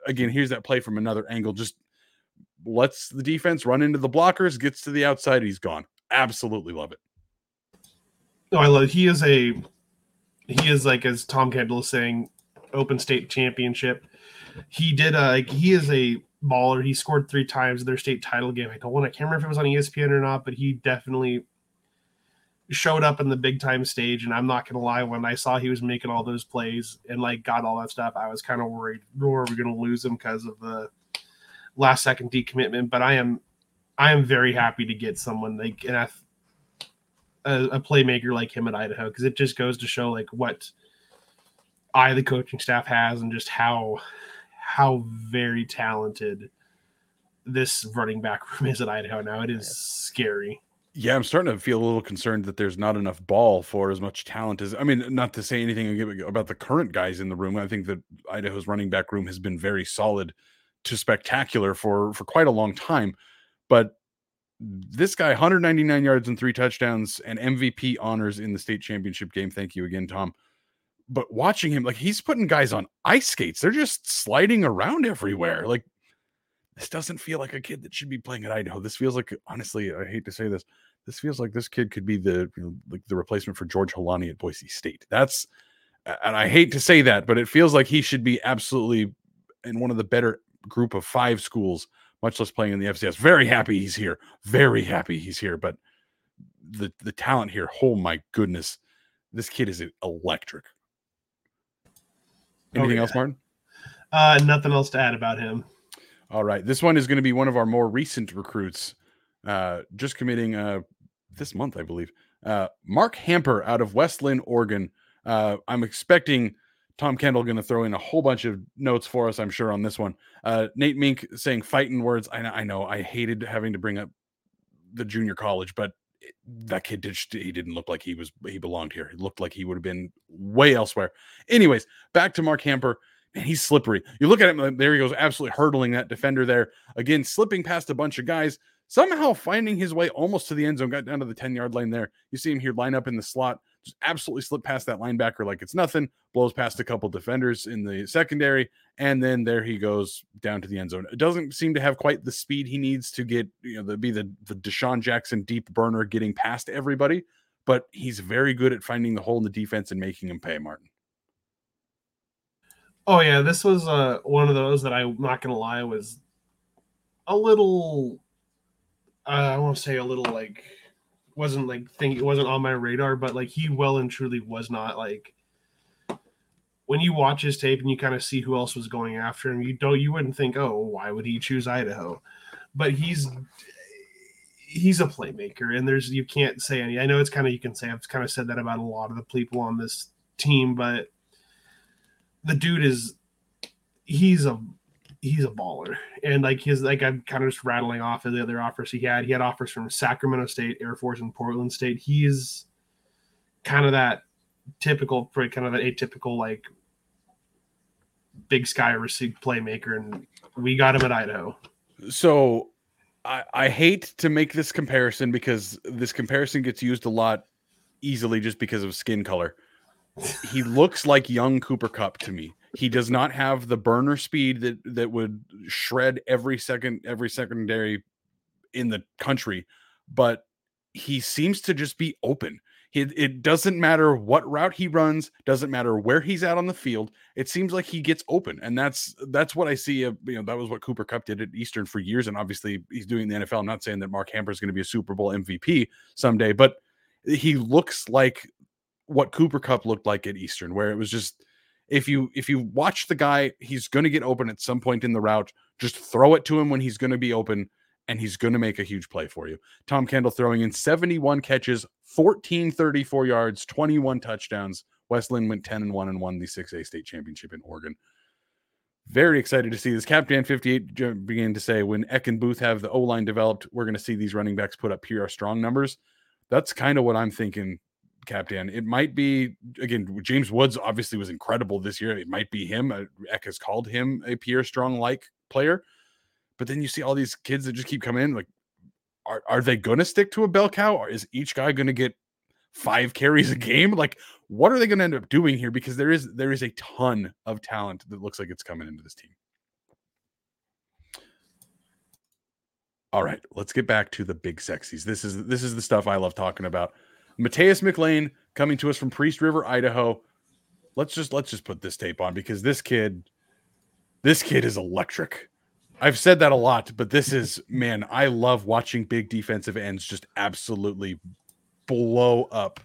Again, here's that play from another angle. Just lets the defense run into the blockers, gets to the outside, he's gone. Absolutely love it. No, I love. He is a he is like as Tom Kendall is saying, open state championship. He did a like, he is a baller. He scored three times in their state title game. I don't want to can't remember if it was on ESPN or not, but he definitely showed up in the big time stage. And I'm not gonna lie, when I saw he was making all those plays and like got all that stuff, I was kind of worried. Or are we gonna lose him because of the last second decommitment, but I am I am very happy to get someone like an a, a playmaker like him at Idaho because it just goes to show like what I the coaching staff has and just how how very talented this running back room is at Idaho now. It is scary. Yeah, I'm starting to feel a little concerned that there's not enough ball for as much talent as I mean, not to say anything about the current guys in the room. I think that Idaho's running back room has been very solid to spectacular for for quite a long time. But this guy, 199 yards and three touchdowns and MVP honors in the state championship game. Thank you again, Tom. But watching him, like he's putting guys on ice skates. They're just sliding around everywhere. Like this doesn't feel like a kid that should be playing at Idaho. This feels like, honestly, I hate to say this, this feels like this kid could be the you know, like the replacement for George Holani at Boise State. That's, and I hate to say that, but it feels like he should be absolutely in one of the better group of five schools, much less playing in the FCS. Very happy he's here. Very happy he's here. But the the talent here, oh my goodness, this kid is electric. Oh, Anything oh, yeah. else, Martin? Uh, nothing else to add about him. All right, this one is going to be one of our more recent recruits, uh, just committing uh, this month, I believe. Uh, Mark Hamper out of West Linn, Oregon. Uh, I'm expecting Tom Kendall going to throw in a whole bunch of notes for us, I'm sure, on this one. Uh, Nate Mink saying fighting words. I, I know I hated having to bring up the junior college, but that kid did he didn't look like he was he belonged here. He looked like he would have been way elsewhere. Anyways, back to Mark Hamper. Man, he's slippery. You look at him, there he goes, absolutely hurdling that defender there. Again, slipping past a bunch of guys, somehow finding his way almost to the end zone, got down to the 10 yard line there. You see him here line up in the slot, just absolutely slip past that linebacker like it's nothing, blows past a couple defenders in the secondary, and then there he goes down to the end zone. It doesn't seem to have quite the speed he needs to get, you know, to be the, the DeSean Jackson deep burner getting past everybody, but he's very good at finding the hole in the defense and making him pay, Martin. Oh yeah, this was uh, one of those that I'm not gonna lie was a little. Uh, I want to say a little like wasn't like think it wasn't on my radar, but like he well and truly was not like when you watch his tape and you kind of see who else was going after him, you don't you wouldn't think, oh, why would he choose Idaho? But he's he's a playmaker, and there's you can't say any. I know it's kind of you can say I've kind of said that about a lot of the people on this team, but the dude is he's a he's a baller. And like his like i'm kind of just rattling off of the other offers he had. He had offers from sacramento state air force and portland state. He's kind of that typical kind of an atypical like big sky receive playmaker and we got him at idaho. So I, I hate to make this comparison because this comparison gets used a lot easily just because of skin color he looks like young Cooper Kupp to me. He does not have the burner speed that that would shred every second every secondary in the country, but he seems to just be open. He, it doesn't matter what route he runs, doesn't matter where he's at on the field. It seems like he gets open, and that's that's what I see. Of, you know, that was what Cooper Kupp did at Eastern for years, and obviously he's doing the NFL. I'm not saying that Mark Hamper is going to be a Super Bowl MVP someday, but he looks like what Cooper Kupp looked like at Eastern, where it was just if you if you watch the guy, he's going to get open at some point in the route. Just throw it to him when he's going to be open, and he's going to make a huge play for you. Tom Kendall throwing in 71 catches, 1434 yards, 21 touchdowns. West Linn went 10 and 1 and won the 6A state championship in Oregon. Very excited to see this. Captain 58 began to say when Eck and Booth have the O line developed, we're going to see these running backs put up PR strong numbers. That's kind of what I'm thinking Captain. It might be again. James Woods obviously was incredible this year. It might be him. Uh, Eck has called him a Pierre Strong like player, but then you see all these kids that just keep coming in. Like, are are they going to stick to a bell cow, or is each guy going to get five carries a game? Like, what are they going to end up doing here? Because there is there is a ton of talent that looks like it's coming into this team. All right, let's get back to the big sexies. This is this is the stuff I love talking about. Mateus McLean coming to us from Priest River, Idaho. Let's just let's just put this tape on because this kid, this kid is electric. I've said that a lot, but this is man, I love watching big defensive ends just absolutely blow up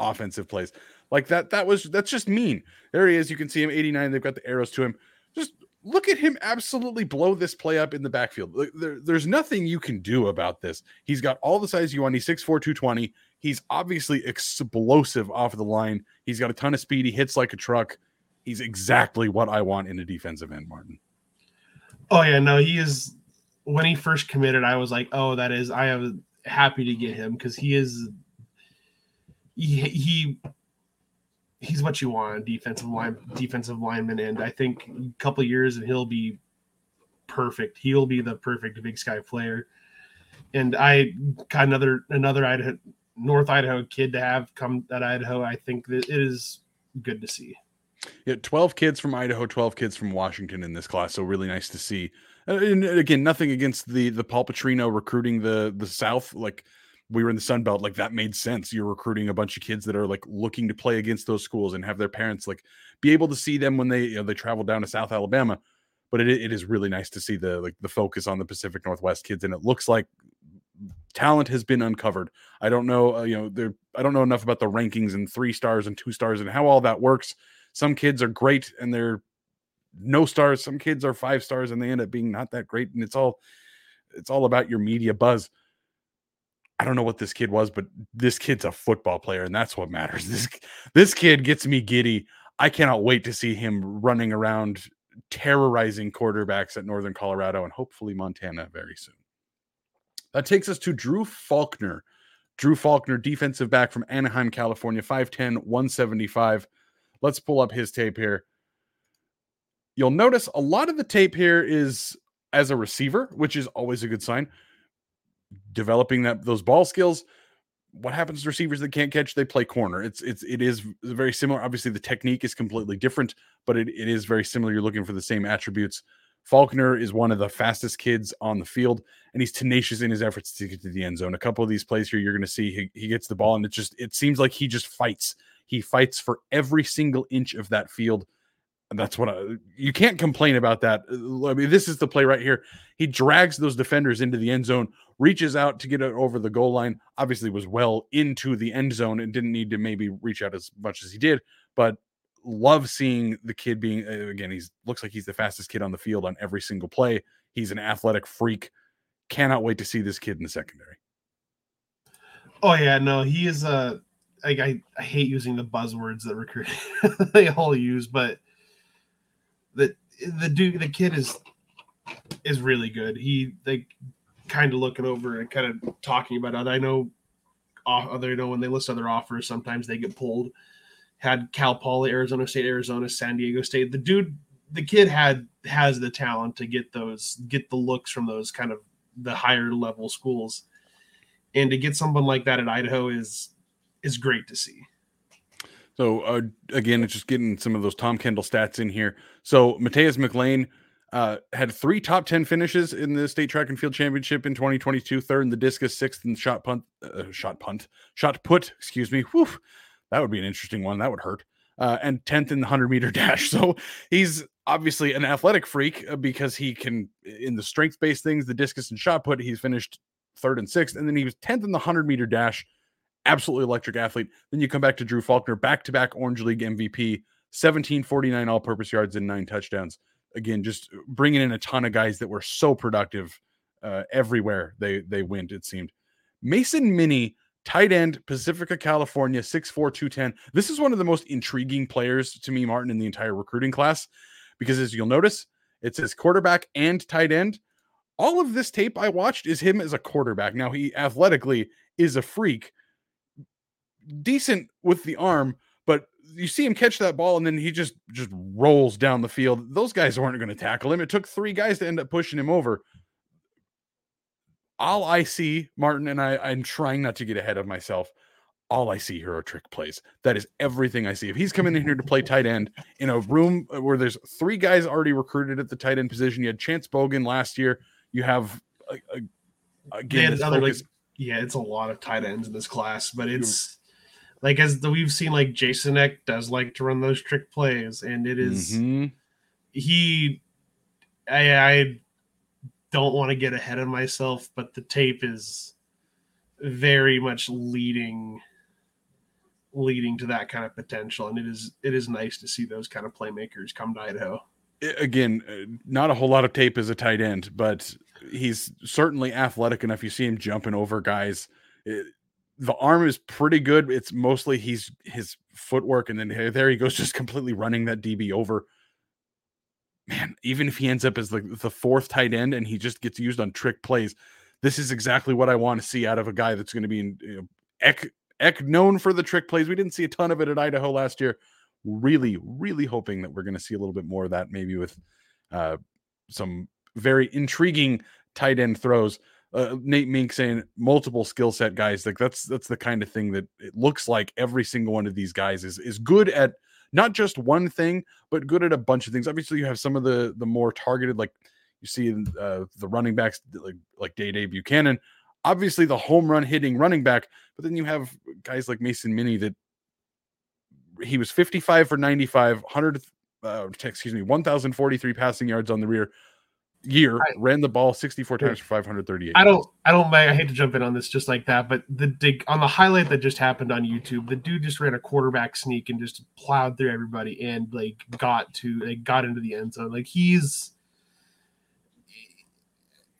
offensive plays. Like that, that was that's just mean. There he is. You can see him 89. They've got the arrows to him. Just look at him absolutely blow this play up in the backfield. There, there's nothing you can do about this. He's got all the size you want. He's 6'4, 220. He's obviously explosive off the line. He's got a ton of speed. He hits like a truck. He's exactly what I want in a defensive end, Martin. Oh yeah, no, he is. When he first committed, I was like, "Oh, that is." I am happy to get him because he is. He, he he's what you want defensive line defensive lineman and i think a couple years and he'll be perfect he'll be the perfect big sky player and i got another another idaho North Idaho kid to have come at Idaho, I think that it is good to see. Yeah, 12 kids from Idaho, 12 kids from Washington in this class. So really nice to see. Uh, and again, nothing against the the Paul Petrino recruiting the the South. Like we were in the Sun Belt, like that made sense. You're recruiting a bunch of kids that are like looking to play against those schools and have their parents like be able to see them when they you know they travel down to South Alabama. But it, it is really nice to see the like the focus on the Pacific Northwest kids, and it looks like talent has been uncovered. I don't know, uh, you know, there. I don't know enough about the rankings and three stars and two stars and how all that works. Some kids are great and they're no stars. Some kids are five stars and they end up being not that great. And it's all, it's all about your media buzz. I don't know what this kid was, but this kid's a football player, and that's what matters. This this kid gets me giddy. I cannot wait to see him running around terrorizing quarterbacks at Northern Colorado and hopefully Montana very soon. That takes us to Drew Faulkner. Drew Faulkner, defensive back from Anaheim, California, 5'10, 175. Let's pull up his tape here. You'll notice a lot of the tape here is as a receiver, which is always a good sign. developing that those ball skills. What happens to receivers that can't catch? They play corner. It's it's it is very similar. Obviously, the technique is completely different, but it, it is very similar. You're looking for the same attributes. Faulkner is one of the fastest kids on the field, and he's tenacious in his efforts to get to the end zone. A couple of these plays here, you're going to see he, he gets the ball, and it just it seems like he just fights. He fights for every single inch of that field. And that's what I, you can't complain about that. I mean, this is the play right here. He drags those defenders into the end zone, reaches out to get it over the goal line. Obviously, was well into the end zone and didn't need to maybe reach out as much as he did, but love seeing the kid being uh, again. He's looks like he's the fastest kid on the field on every single play. He's an athletic freak. Cannot wait to see this kid in the secondary. Oh yeah, no, he is a. I, I hate using the buzzwords that recruit they all use, but the the dude the kid is is really good. He like kind of looking over and kind of talking about it. I know other you know when they list other offers, sometimes they get pulled. Had Cal Poly, Arizona State, Arizona, San Diego State. The dude, the kid had has the talent to get those, get the looks from those kind of the higher level schools, and to get someone like that at Idaho is is great to see. So uh, again, it's just getting some of those Tom Kendall stats in here. So Mataeus McLean uh, had three top ten finishes in the state track and field championship in 2022. Third in the discus, sixth in shot punt, uh, shot punt, shot put. Excuse me. Whew, that would be an interesting one. That would hurt. Uh, and tenth in the hundred meter dash. So he's obviously an athletic freak uh, because he can in the strength based things, the discus and shot put. He's finished third and sixth, and then he was tenth in the hundred meter dash absolutely electric athlete. Then you come back to Drew Faulkner, back to back Orange League MVP, 1749 all purpose yards and nine touchdowns. Again, just bringing in a ton of guys that were so productive uh, everywhere they they went, it seemed. Mason Mini, tight end, Pacifica, California, 6'4, 210. This is one of the most intriguing players to me, Martin, in the entire recruiting class, because as you'll notice, it says quarterback and tight end. All of this tape I watched is him as a quarterback. Now, he athletically is a freak, decent with the arm, but you see him catch that ball and then he just just rolls down the field. Those guys weren't going to tackle him. It took three guys to end up pushing him over. All I see, Martin, and I, I'm trying not to get ahead of myself. All I see here are trick plays. That is everything I see. If he's coming in here to play tight end in a room uh, where there's three guys already recruited at the tight end position, you had Chance Bogan last year. You have uh, uh, a, a, again, yeah, like, yeah, it's a lot of tight ends in this class, but it's like as the, we've seen like Jason Eck does like to run those trick plays, and it is, mm-hmm. he I, I don't want to get ahead of myself, but the tape is very much leading leading to that kind of potential and it is it is nice to see those kind of playmakers come to Idaho. Again, uh, not a whole lot of tape as a tight end, but he's certainly athletic enough. You see him jumping over guys. It, the arm is pretty good. It's mostly he's his footwork, and then there he goes, just completely running that DB over. Man, even if he ends up as the, the fourth tight end and he just gets used on trick plays, this is exactly what I want to see out of a guy that's going to be in, you know, Eck, Eck known for the trick plays. We didn't see a ton of it at Idaho last year. Really, really hoping that we're going to see a little bit more of that, maybe with uh, some very intriguing tight end throws uh, Nate Mink saying multiple skill set guys. Like that's that's the kind of thing that it looks like every single one of these guys is is good at not just one thing, but good at a bunch of things. Obviously, you have some of the the more targeted, like you see uh, the running backs like like Day Day Buchanan. Obviously, the home run hitting running back, but then you have guys like Mason Mini that he was 55 for 95, 100 uh, excuse me, 1,043 passing yards on the rear, year I, ran the ball 64 times for 538. I don't I don't I hate to jump in on this just like that, but the, dig on the highlight that just happened on YouTube, the dude just ran a quarterback sneak and just plowed through everybody and like got to like got into the end zone. Like he's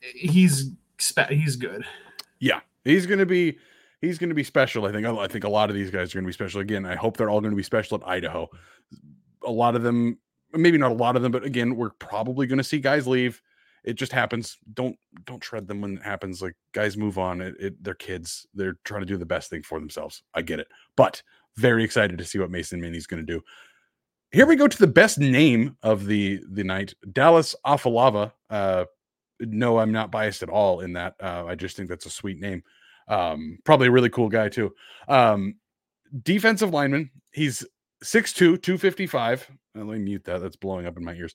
he's he's good. Yeah. He's going to be he's going to be special. I think I think a lot of these guys are going to be special again. I hope they're all going to be special at Idaho. A lot of them maybe not a lot of them, but again, we're probably going to see guys leave it just happens. Don't don't tread them when it happens. Like guys move on. It, it, they're kids. They're trying to do the best thing for themselves. I get it, but very excited to see what Mason Minnie's going to do. Here we go to the best name of the the night, Dallas Afalava. Uh, no, I'm not biased at all in that. Uh, I just think that's a sweet name. Um, probably a really cool guy too. Um, defensive lineman. He's 6'2, 255. let me mute that. That's blowing up in my ears.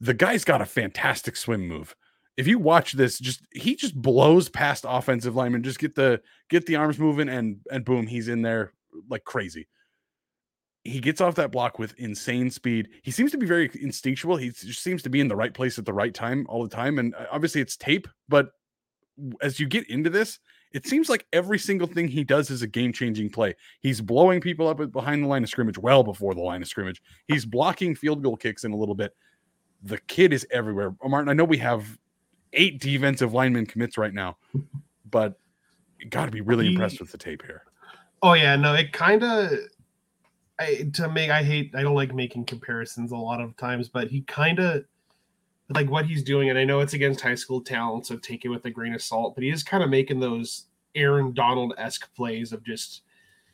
The guy's got a fantastic swim move. If you watch this, just he just blows past offensive linemen. Just get the get the arms moving and and boom, he's in there like crazy. He gets off that block with insane speed. He seems to be very instinctual. He just seems to be in the right place at the right time all the time. And uh, obviously it's tape, but as you get into this, it seems like every single thing he does is a game changing play. He's blowing people up behind the line of scrimmage well before the line of scrimmage. He's blocking field goal kicks in a little bit. The kid is everywhere. Martin, I know we have eight defensive lineman commits right now, but got to be really he, impressed with the tape here. Oh yeah, no, it kind of. I to make I hate I don't like making comparisons a lot of times, but he kind of like what he's doing, and I know it's against high school talent, so take it with a grain of salt. But he is kind of making those Aaron Donald esque plays of just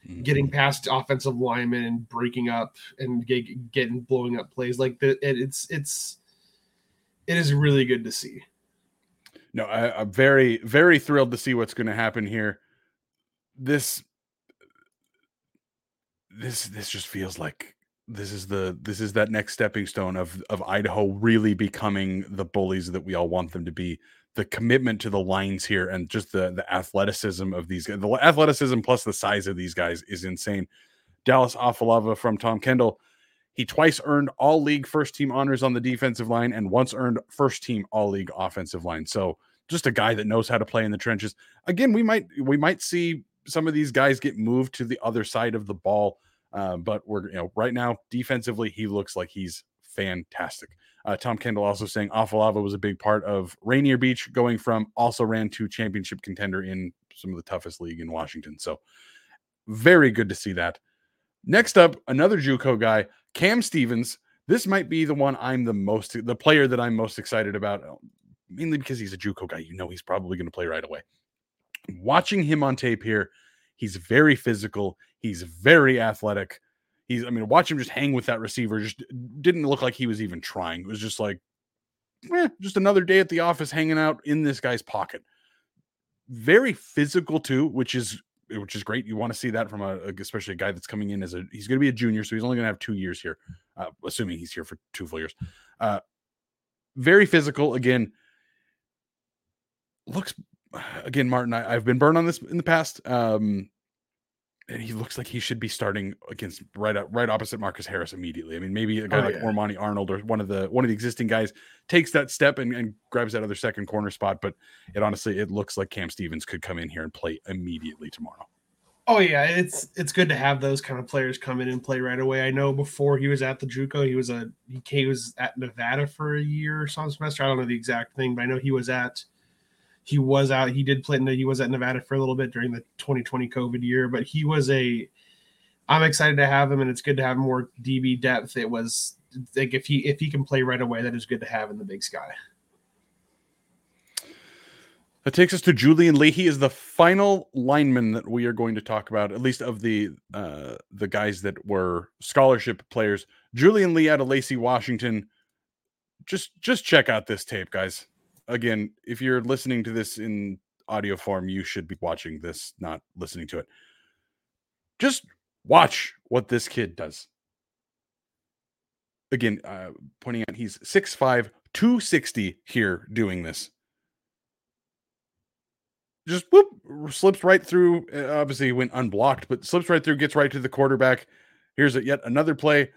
mm-hmm. getting past offensive linemen and breaking up and get, getting blowing up plays like that. It's it's it is really good to see. No, I, I'm very very thrilled to see what's going to happen here. This this this just feels like this is the this is that next stepping stone of of Idaho really becoming the bullies that we all want them to be. The commitment to the lines here and just the the athleticism of these guys, the athleticism plus the size of these guys is insane. Dallas Afalava from Tom Kendall. He twice earned all league first team honors on the defensive line and once earned first team all league offensive line. So just a guy that knows how to play in the trenches. Again, we might we might see some of these guys get moved to the other side of the ball uh, but we're you know right now defensively he looks like he's fantastic. Uh, Tom Kendall also saying Afalava was a big part of Rainier Beach going from also ran to championship contender in some of the toughest league in Washington. So very good to see that. Next up, another JUCO guy, Cam Stevens. This might be the one I'm the most the player that I'm most excited about, uh, mainly because he's a JUCO guy. You know he's probably going to play right away. Watching him on tape here, he's very physical. He's very athletic. He's, I mean, watch him just hang with that receiver. Just didn't look like he was even trying. It was just like, eh, just another day at the office hanging out in this guy's pocket. Very physical too, which is which is great. You want to see that from a, especially a guy that's coming in as a he's going to be a junior, so he's only going to have two years here, uh, assuming he's here for two full years. Uh, very physical again. Looks again, Martin. I, have been burned on this in the past. Um, he looks like he should be starting against right up, right opposite Marcus Harris immediately. I mean, maybe a guy oh, like yeah. Ormani Arnold or one of the one of the existing guys takes that step and, and, grabs that other second corner spot. But it honestly, it looks like Cam Stevens could come in here and play immediately tomorrow. Oh yeah, it's it's good to have those kind of players come in and play right away. I know before he was at the JUCO, he was a he, he was at Nevada for a year or some semester. I don't know the exact thing, but I know he was at he was out. He did play. In he was at Nevada for a little bit during the 2020 COVID year, but he was a. I'm excited to have him, and it's good to have more DB depth. It was like if he if he can play right away, that is good to have in the Big Sky. That takes us to Julian Lee. He is the final lineman that we are going to talk about, at least of the uh, the guys that were scholarship players. Julian Lee out of Lacey, Washington. Just just check out this tape, guys again, if you're listening to this in audio form, you should be watching this, not listening to it. Just watch what this kid does. Again, uh, pointing out he's 6'5, 260 here doing this. Just whoop, slips right through. Uh, obviously, went unblocked, but slips right through, gets right to the quarterback. Here's a, yet another play,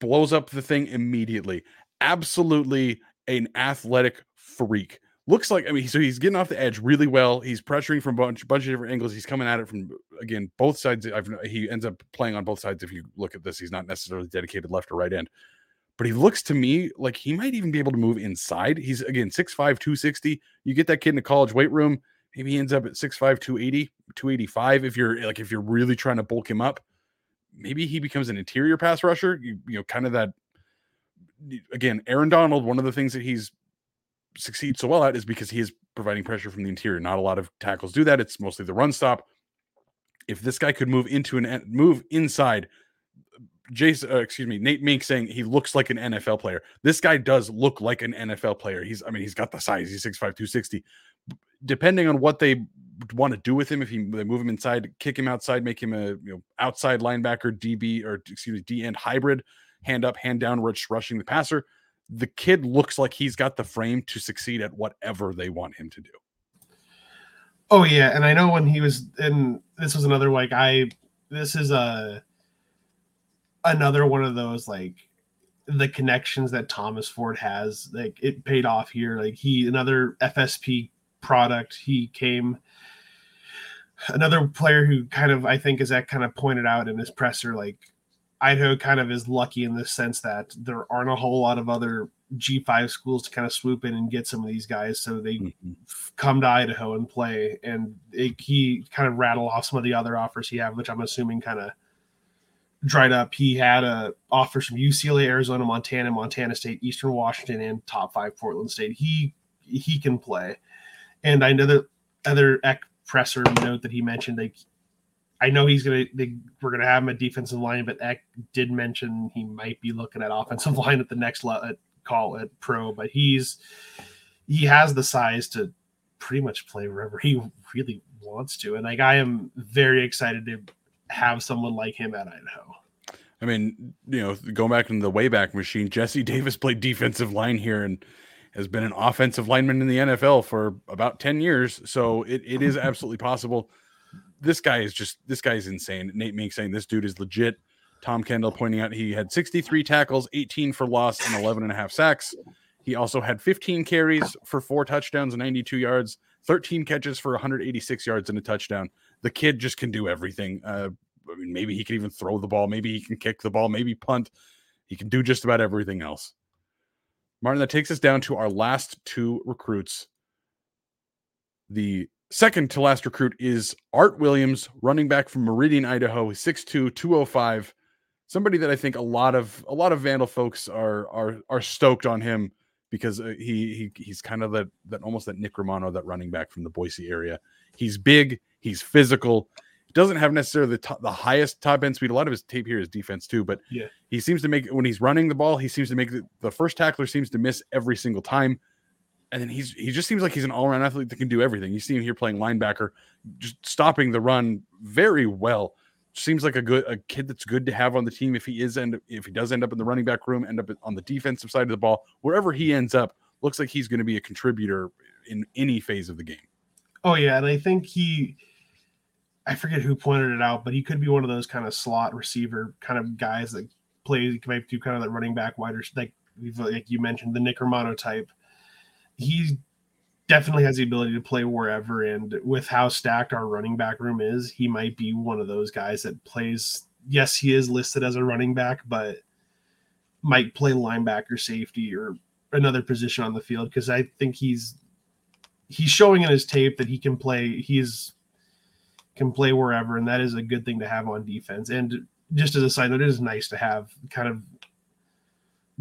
blows up the thing immediately. Absolutely an athletic freak. Looks like I mean, so he's getting off the edge really well. He's pressuring from a bunch, bunch of different angles. He's coming at it from again both sides. I've, he ends up playing on both sides. If you look at this, he's not necessarily dedicated left or right end, but he looks to me like he might even be able to move inside. He's again 6'5, 260. You get that kid in the college weight room, maybe he ends up at 6'5, 280, 285. If you're like if you're really trying to bulk him up, maybe he becomes an interior pass rusher. You, you know, kind of that again, Aaron Donald, one of the things that he's succeeds so well at is because he is providing pressure from the interior. Not a lot of tackles do that. It's mostly the run stop. If this guy could move into an move inside, Jason, uh, excuse me, Nate Mink saying he looks like an NFL player. This guy does look like an NFL player. He's, I mean, he's got the size. He's 6'5, 260. Depending on what they want to do with him, if he they move him inside, kick him outside, make him a you know outside linebacker, DB or excuse me, D end hybrid, hand up, hand down, rich rushing the passer. The kid looks like he's got the frame to succeed at whatever they want him to do. Oh yeah, and I know when he was in this was another like I this is a another one of those like the connections that Thomas Ford has, like it paid off here. Like he another FSP product. He came another player who kind of I think is that kind of pointed out in his presser, like Idaho kind of is lucky in the sense that there aren't a whole lot of other G5 schools to kind of swoop in and get some of these guys. So they mm-hmm. come to Idaho and play. And it, he kind of rattle off some of the other offers he had, which I'm assuming kind of dried up. He had a offers from UCLA, Arizona, Montana, Montana State, Eastern Washington, and top five Portland State. He he can play. And I know that other Eck presser note that he mentioned, like I know he's gonna they, we're gonna have him at defensive line, but Eck did mention he might be looking at offensive line at the next level call at pro, but he's he has the size to pretty much play wherever he really wants to. And like I am very excited to have someone like him at Idaho. I mean, you know, going back in the Wayback Machine, Jesse Davis played defensive line here and has been an offensive lineman in the NFL for about 10 years. So it, it is absolutely possible. This guy is just this guy is insane. Nate Mink saying this dude is legit. Tom Kendall pointing out he had 63 tackles, 18 for loss, and 11 and a half sacks. He also had 15 carries for four touchdowns and 92 yards, 13 catches for 186 yards and a touchdown. The kid just can do everything. Uh, I mean, maybe he can even throw the ball. Maybe he can kick the ball. Maybe punt. He can do just about everything else. Martin, that takes us down to our last two recruits. The second to last recruit is Art Williams, running back from Meridian, Idaho, 6'2, 205 somebody that I think a lot of a lot of Vandal folks are are are stoked on him because uh, he he he's kind of that that almost that Nick Romano, that running back from the Boise area. He's big, he's physical. He doesn't have necessarily the top, the highest top end speed. A lot of his tape here is defense too, but yeah, he seems to make when he's running the ball, he seems to make the, the first tackler seems to miss every single time. And then he's he just seems like he's an all around athlete that can do everything. You see him here playing linebacker, just stopping the run very well seems like a good a kid that's good to have on the team if he is and if he does end up in the running back room, end up on the defensive side of the ball, wherever he ends up, looks like he's going to be a contributor in any phase of the game. Oh yeah, and I think he I forget who pointed it out, but he could be one of those kind of slot receiver kind of guys that play might do kind of that running back wider like like you mentioned the Nick Romano type. He definitely has the ability to play wherever. And with how stacked our running back room is, he might be one of those guys that plays. Yes, he is listed as a running back, but might play linebacker, safety, or another position on the field because I think he's he's showing in his tape that he can play. He's can play wherever, and that is a good thing to have on defense. And just as a side note, it is nice to have kind of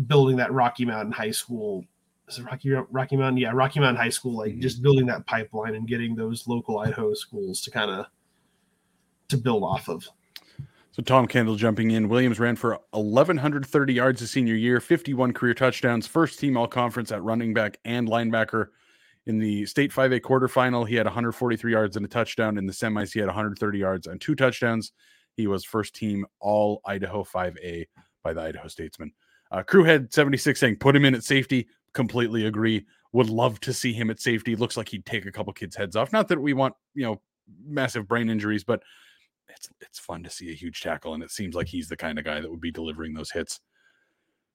building that Rocky Mountain High School is it Rocky Rocky Mountain? Yeah, Rocky Mountain High School. Like mm-hmm. just building that pipeline and getting those local Idaho schools to kind of to build off of. So Tom Kendall jumping in. Williams ran for 1,130 yards his senior year, 51 career touchdowns, first team all conference at running back and linebacker. In the state 5A quarterfinal, he had 143 yards and a touchdown. In the semis, he had 130 yards and two touchdowns. He was first team all Idaho 5A by the Idaho Statesman. Uh, Crewhead 76 saying, put him in at safety completely agree. Would love to see him at safety. Looks like he'd take a couple kids' heads off. Not that we want, you know, massive brain injuries, but it's it's fun to see a huge tackle, and it seems like he's the kind of guy that would be delivering those hits.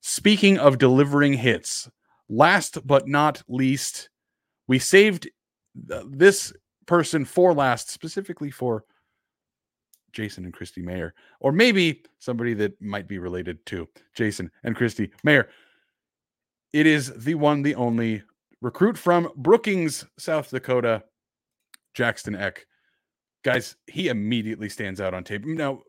Speaking of delivering hits, last but not least, we saved this person for last, specifically for Jason and Christy Mayer, or maybe somebody that might be related to Jason and Christy Mayer. It is the one, the only recruit from Brookings, South Dakota, Jackson Eck. Guys, he immediately stands out on tape. Now,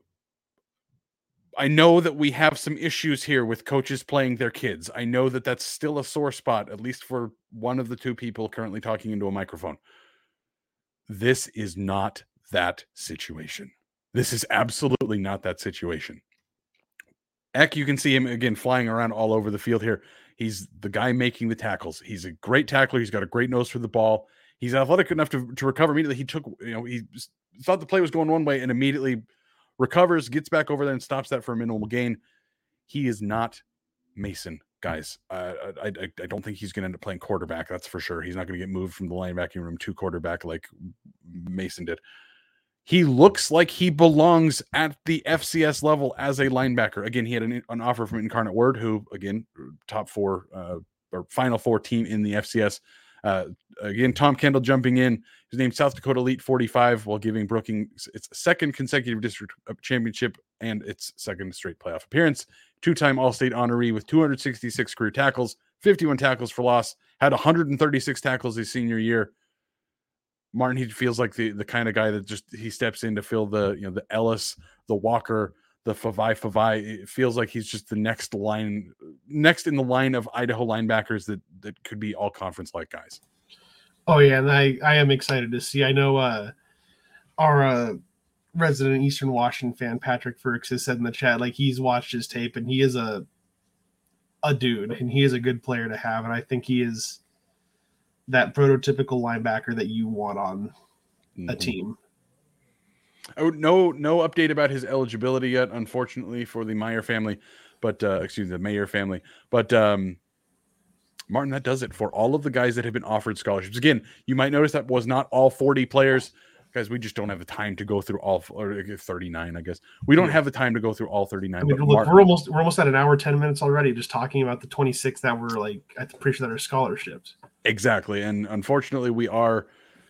I know that we have some issues here with coaches playing their kids. I know that that's still a sore spot, at least for one of the two people currently talking into a microphone. This is not that situation. This is absolutely not that situation. Eck, you can see him again flying around all over the field here. He's the guy making the tackles. He's a great tackler. He's got a great nose for the ball. He's athletic enough to, to recover immediately. He took, you know, he thought the play was going one way and immediately recovers, gets back over there and stops that for a minimal gain. He is not Mason, guys. I, I, I don't think he's going to end up playing quarterback. That's for sure. He's not going to get moved from the linebacking room to quarterback like Mason did. He looks like he belongs at the FCS level as a linebacker. Again, he had an, an offer from Incarnate Word, who again top four uh, or final four team in the FCS. Uh, again, Tom Kendall jumping in. His name South Dakota Elite 45 while giving Brookings its second consecutive district uh, championship and its second straight playoff appearance. Two-time All-State honoree with 266 career tackles, 51 tackles for loss, had 136 tackles his senior year. Martin, he feels like the the kind of guy that just he steps in to fill the you know the Elliss, the Walker, the Favai Favai. It feels like he's just the next line, next in the line of Idaho linebackers that that could be all conference like guys. Oh yeah, and I I am excited to see. I know uh our uh, resident Eastern Washington fan Patrick Ferks has said in the chat like he's watched his tape and he is a a dude and he is a good player to have and I think he is that prototypical linebacker that you want on mm-hmm. a team. Oh, no, no update about his eligibility yet, unfortunately, for the Meyer family, but uh, excuse me, the Mayer family. But um, Martin, that does it for all of the guys that have been offered scholarships. Again, you might notice that was not all 40 players. Guys, we just don't have the time to go through all or 39, I guess. We don't have the time to go through all 39. I mean, look, Martin, we're almost we're almost at an hour, 10 minutes already, just talking about the 26 that were like I'm pretty sure that are scholarships. Exactly. And unfortunately, we are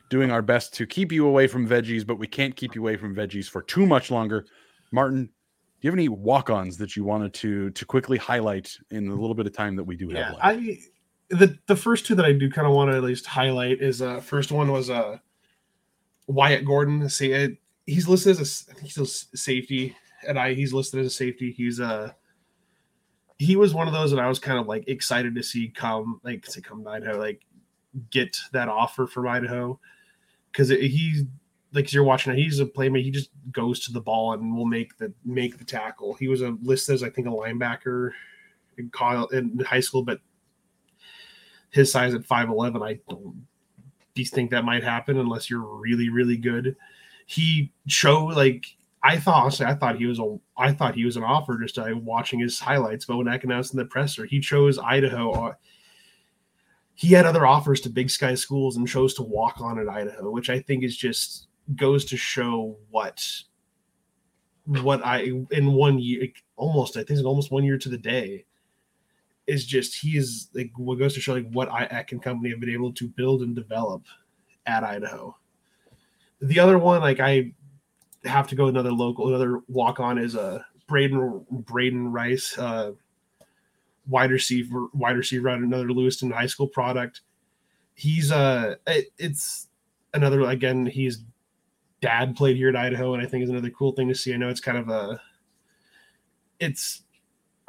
doing our best to keep you away from veggies, but we can't keep you away from veggies for too much longer. Martin, do you have any walk-ons that you wanted to to quickly highlight in the little bit of time that we do yeah, have left? I the the first two that I do kind of want to at least highlight is uh first one was uh Wyatt Gordon. Say uh, he's listed as a he's a safety, and I he's listed as a safety. He's a uh, he was one of those that I was kind of like excited to see come like to come to Idaho, like get that offer from Idaho because he like you're watching he's a playmaker. He just goes to the ball and will make the make the tackle. He was a listed as I think a linebacker in college in high school, but his size at five eleven, I don't think that might happen unless you're really really good. He showed like I thought honestly, I thought he was a I thought he was an offer just uh, watching his highlights. But when I announced in the presser, he chose Idaho. He had other offers to Big Sky schools and chose to walk on at Idaho, which I think is just goes to show what what I in one year almost I think it's almost one year to the day is just he is like what goes to show like what I Eck and company have been able to build and develop at Idaho. The other one, like I have to go another local, another walk on is a uh, Braden Braden Rice, uh, wide receiver, wide receiver on another Lewiston high school product. He's uh it, it's another again, he's dad played here at Idaho, and I think is another cool thing to see. I know it's kind of a it's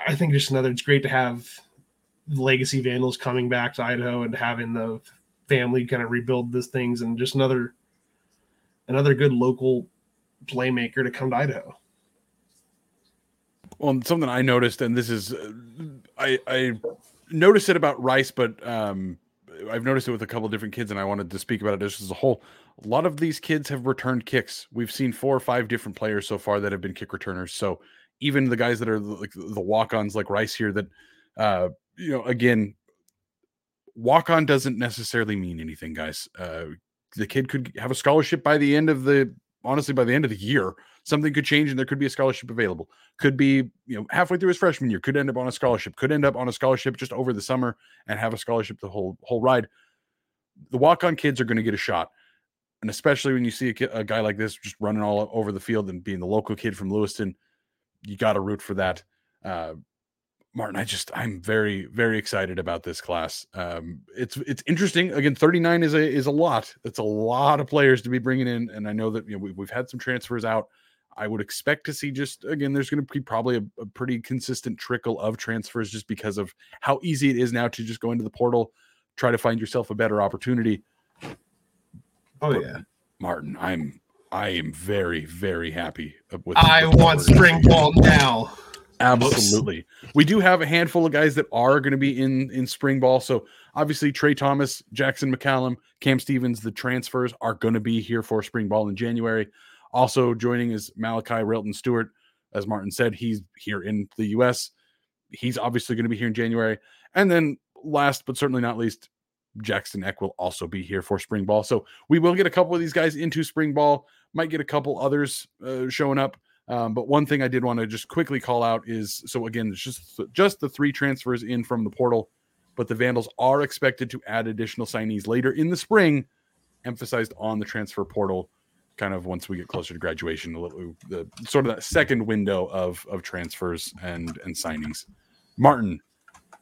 I think just another it's great to have legacy vandals coming back to Idaho and having the family kind of rebuild these things and just another another good local playmaker to come to Idaho. Well, something I noticed, and this is, uh, I, I noticed it about Rice, but um, I've noticed it with a couple different kids, and I wanted to speak about it just as a whole. A lot of these kids have returned kicks. We've seen four or five different players so far that have been kick returners. So even the guys that are like the walk-ons, like Rice here, that uh, you know, again, walk-on doesn't necessarily mean anything, guys. Uh, the kid could have a scholarship by the end of the honestly by the end of the year something could change and there could be a scholarship available. Could be you know halfway through his freshman year could end up on a scholarship could end up on a scholarship just over the summer and have a scholarship the whole whole ride. The walk-on kids are going to get a shot and especially when you see a, a, guy like this just running all over the field and being the local kid from lewiston you got to root for that. Uh, Martin, I just I'm very very excited about this class. Um, it's it's interesting. Again, 39 is a is a lot. It's a lot of players to be bringing in, and I know that you know we, we've had some transfers out. I would expect to see just again. There's going to be probably a, a, pretty consistent trickle of transfers just because of how easy it is now to just go into the portal, try to find yourself a better opportunity. Oh but, yeah, Martin, I'm I am very very happy with. I want spring ball now. Absolutely. We do have a handful of guys that are going to be in in spring ball. So obviously Trey Thomas, Jackson McCallum, Cam Stevens, the transfers are going to be here for spring ball in January. Also joining is Malachi Railton Stewart. As Martin said, he's here in the US. He's obviously going to be here in January. And then last but certainly not least, Jackson Eck will also be here for spring ball. So we will get a couple of these guys into spring ball. Might get a couple others uh, showing up. Um, but one thing I did want to just quickly call out is so again, it's just just the three transfers in from the portal, but the Vandals are expected to add additional signees later in the spring, emphasized on the transfer portal. Kind of once we get closer to graduation, a little the sort of that second window of of transfers and and signings. Martin,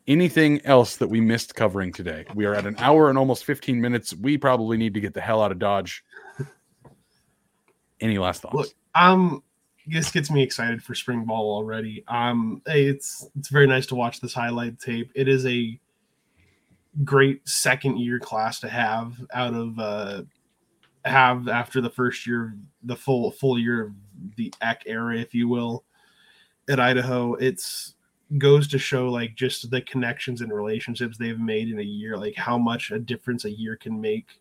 anything else that we missed covering today? We are at an hour and almost 15 minutes. We probably need to get the hell out of Dodge. Any last thoughts? Look, um, this gets me excited for spring ball already. Um, it's it's very nice to watch this highlight tape. It is a great second year class to have out of uh have after the first year, the full full year of the Eck era, if you will, at Idaho. It's goes to show like just the connections and relationships they've made in a year, like how much a difference a year can make.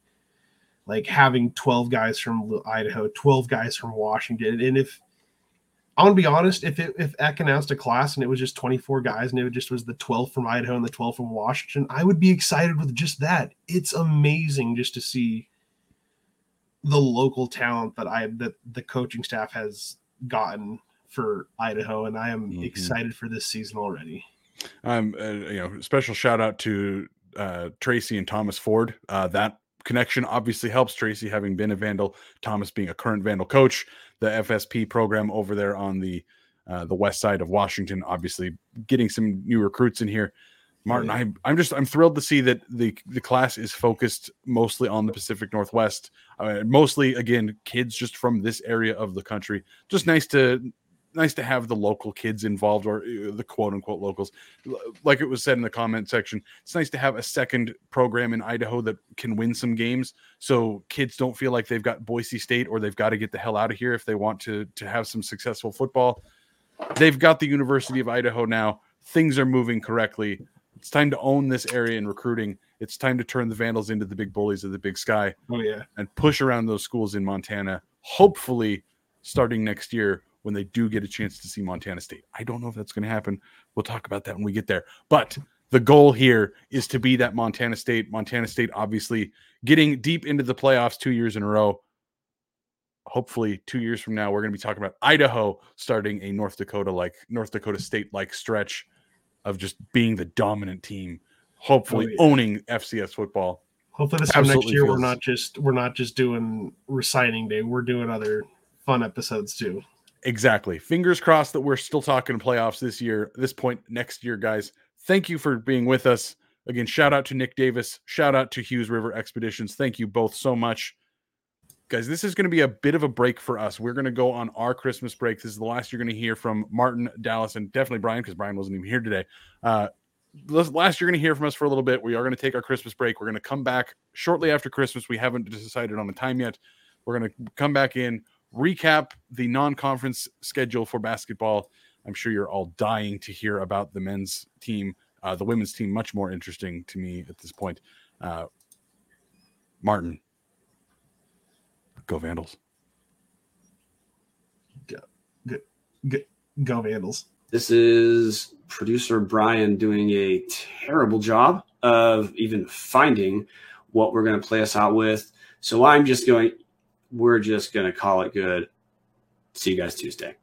Like having 12 guys from Idaho, 12 guys from Washington. And if I want to be honest, if it, if Eck announced a class and it was just 24 guys and it just was the 12 from Idaho and the 12 from Washington, I would be excited with just that. It's amazing just to see the local talent that I that the coaching staff has gotten for Idaho, and I am mm-hmm. excited for this season already. Um, uh, you know, special shout out to uh, Tracy and Thomas Ford. Uh, that connection obviously helps Tracy having been a Vandal, Thomas being a current Vandal coach. The FSP program over there on the uh, the west side of Washington, obviously getting some new recruits in here. Martin, I, I'm just I'm thrilled to see that the the class is focused mostly on the Pacific Northwest. Uh, mostly, again, kids just from this area of the country. Just nice to nice to have the local kids involved or uh, the quote unquote locals. Like it was said in the comment section, it's nice to have a second program in Idaho that can win some games so kids don't feel like they've got Boise State or they've got to get the hell out of here if they want to to have some successful football. They've got the University of Idaho now. Things are moving correctly. It's time to own this area in recruiting. It's time to turn the Vandals into the big bullies of the big sky. Oh yeah. And push around those schools in Montana. Hopefully starting next year when they do get a chance to see Montana State. I don't know if that's going to happen. We'll talk about that when we get there. But the goal here is to be that Montana State. Montana State, obviously, getting deep into the playoffs two years in a row. Hopefully, two years from now, we're going to be talking about Idaho starting a North Dakota like North Dakota State like stretch of just being the dominant team. Hopefully, oh, yeah. owning FCS football. Hopefully, this time next year feels... we're not just we're not just doing reciting day. We're doing other fun episodes too. Exactly. Fingers crossed that we're still talking playoffs this year, this point next year, guys. Thank you for being with us. Again, shout out to Nick Davis. Shout out to Hughes River Expeditions. Thank you both so much. Guys, this is going to be a bit of a break for us. We're going to go on our Christmas break. This is the last you're going to hear from Martin, Dallas, and definitely Brian, because Brian wasn't even here today. Uh, last you're going to hear from us for a little bit. We are going to take our Christmas break. We're going to come back shortly after Christmas. We haven't decided on the time yet. We're going to come back in recap the non-conference schedule for basketball. I'm sure you're all dying to hear about the men's team. Uh, the women's team much more interesting to me at this point. Uh, Martin, go Vandals. Go, go, go, go Vandals. This is producer Brian doing a terrible job of even finding what we're going to play us out with. So I'm just going we're just going to call it good. See you guys Tuesday.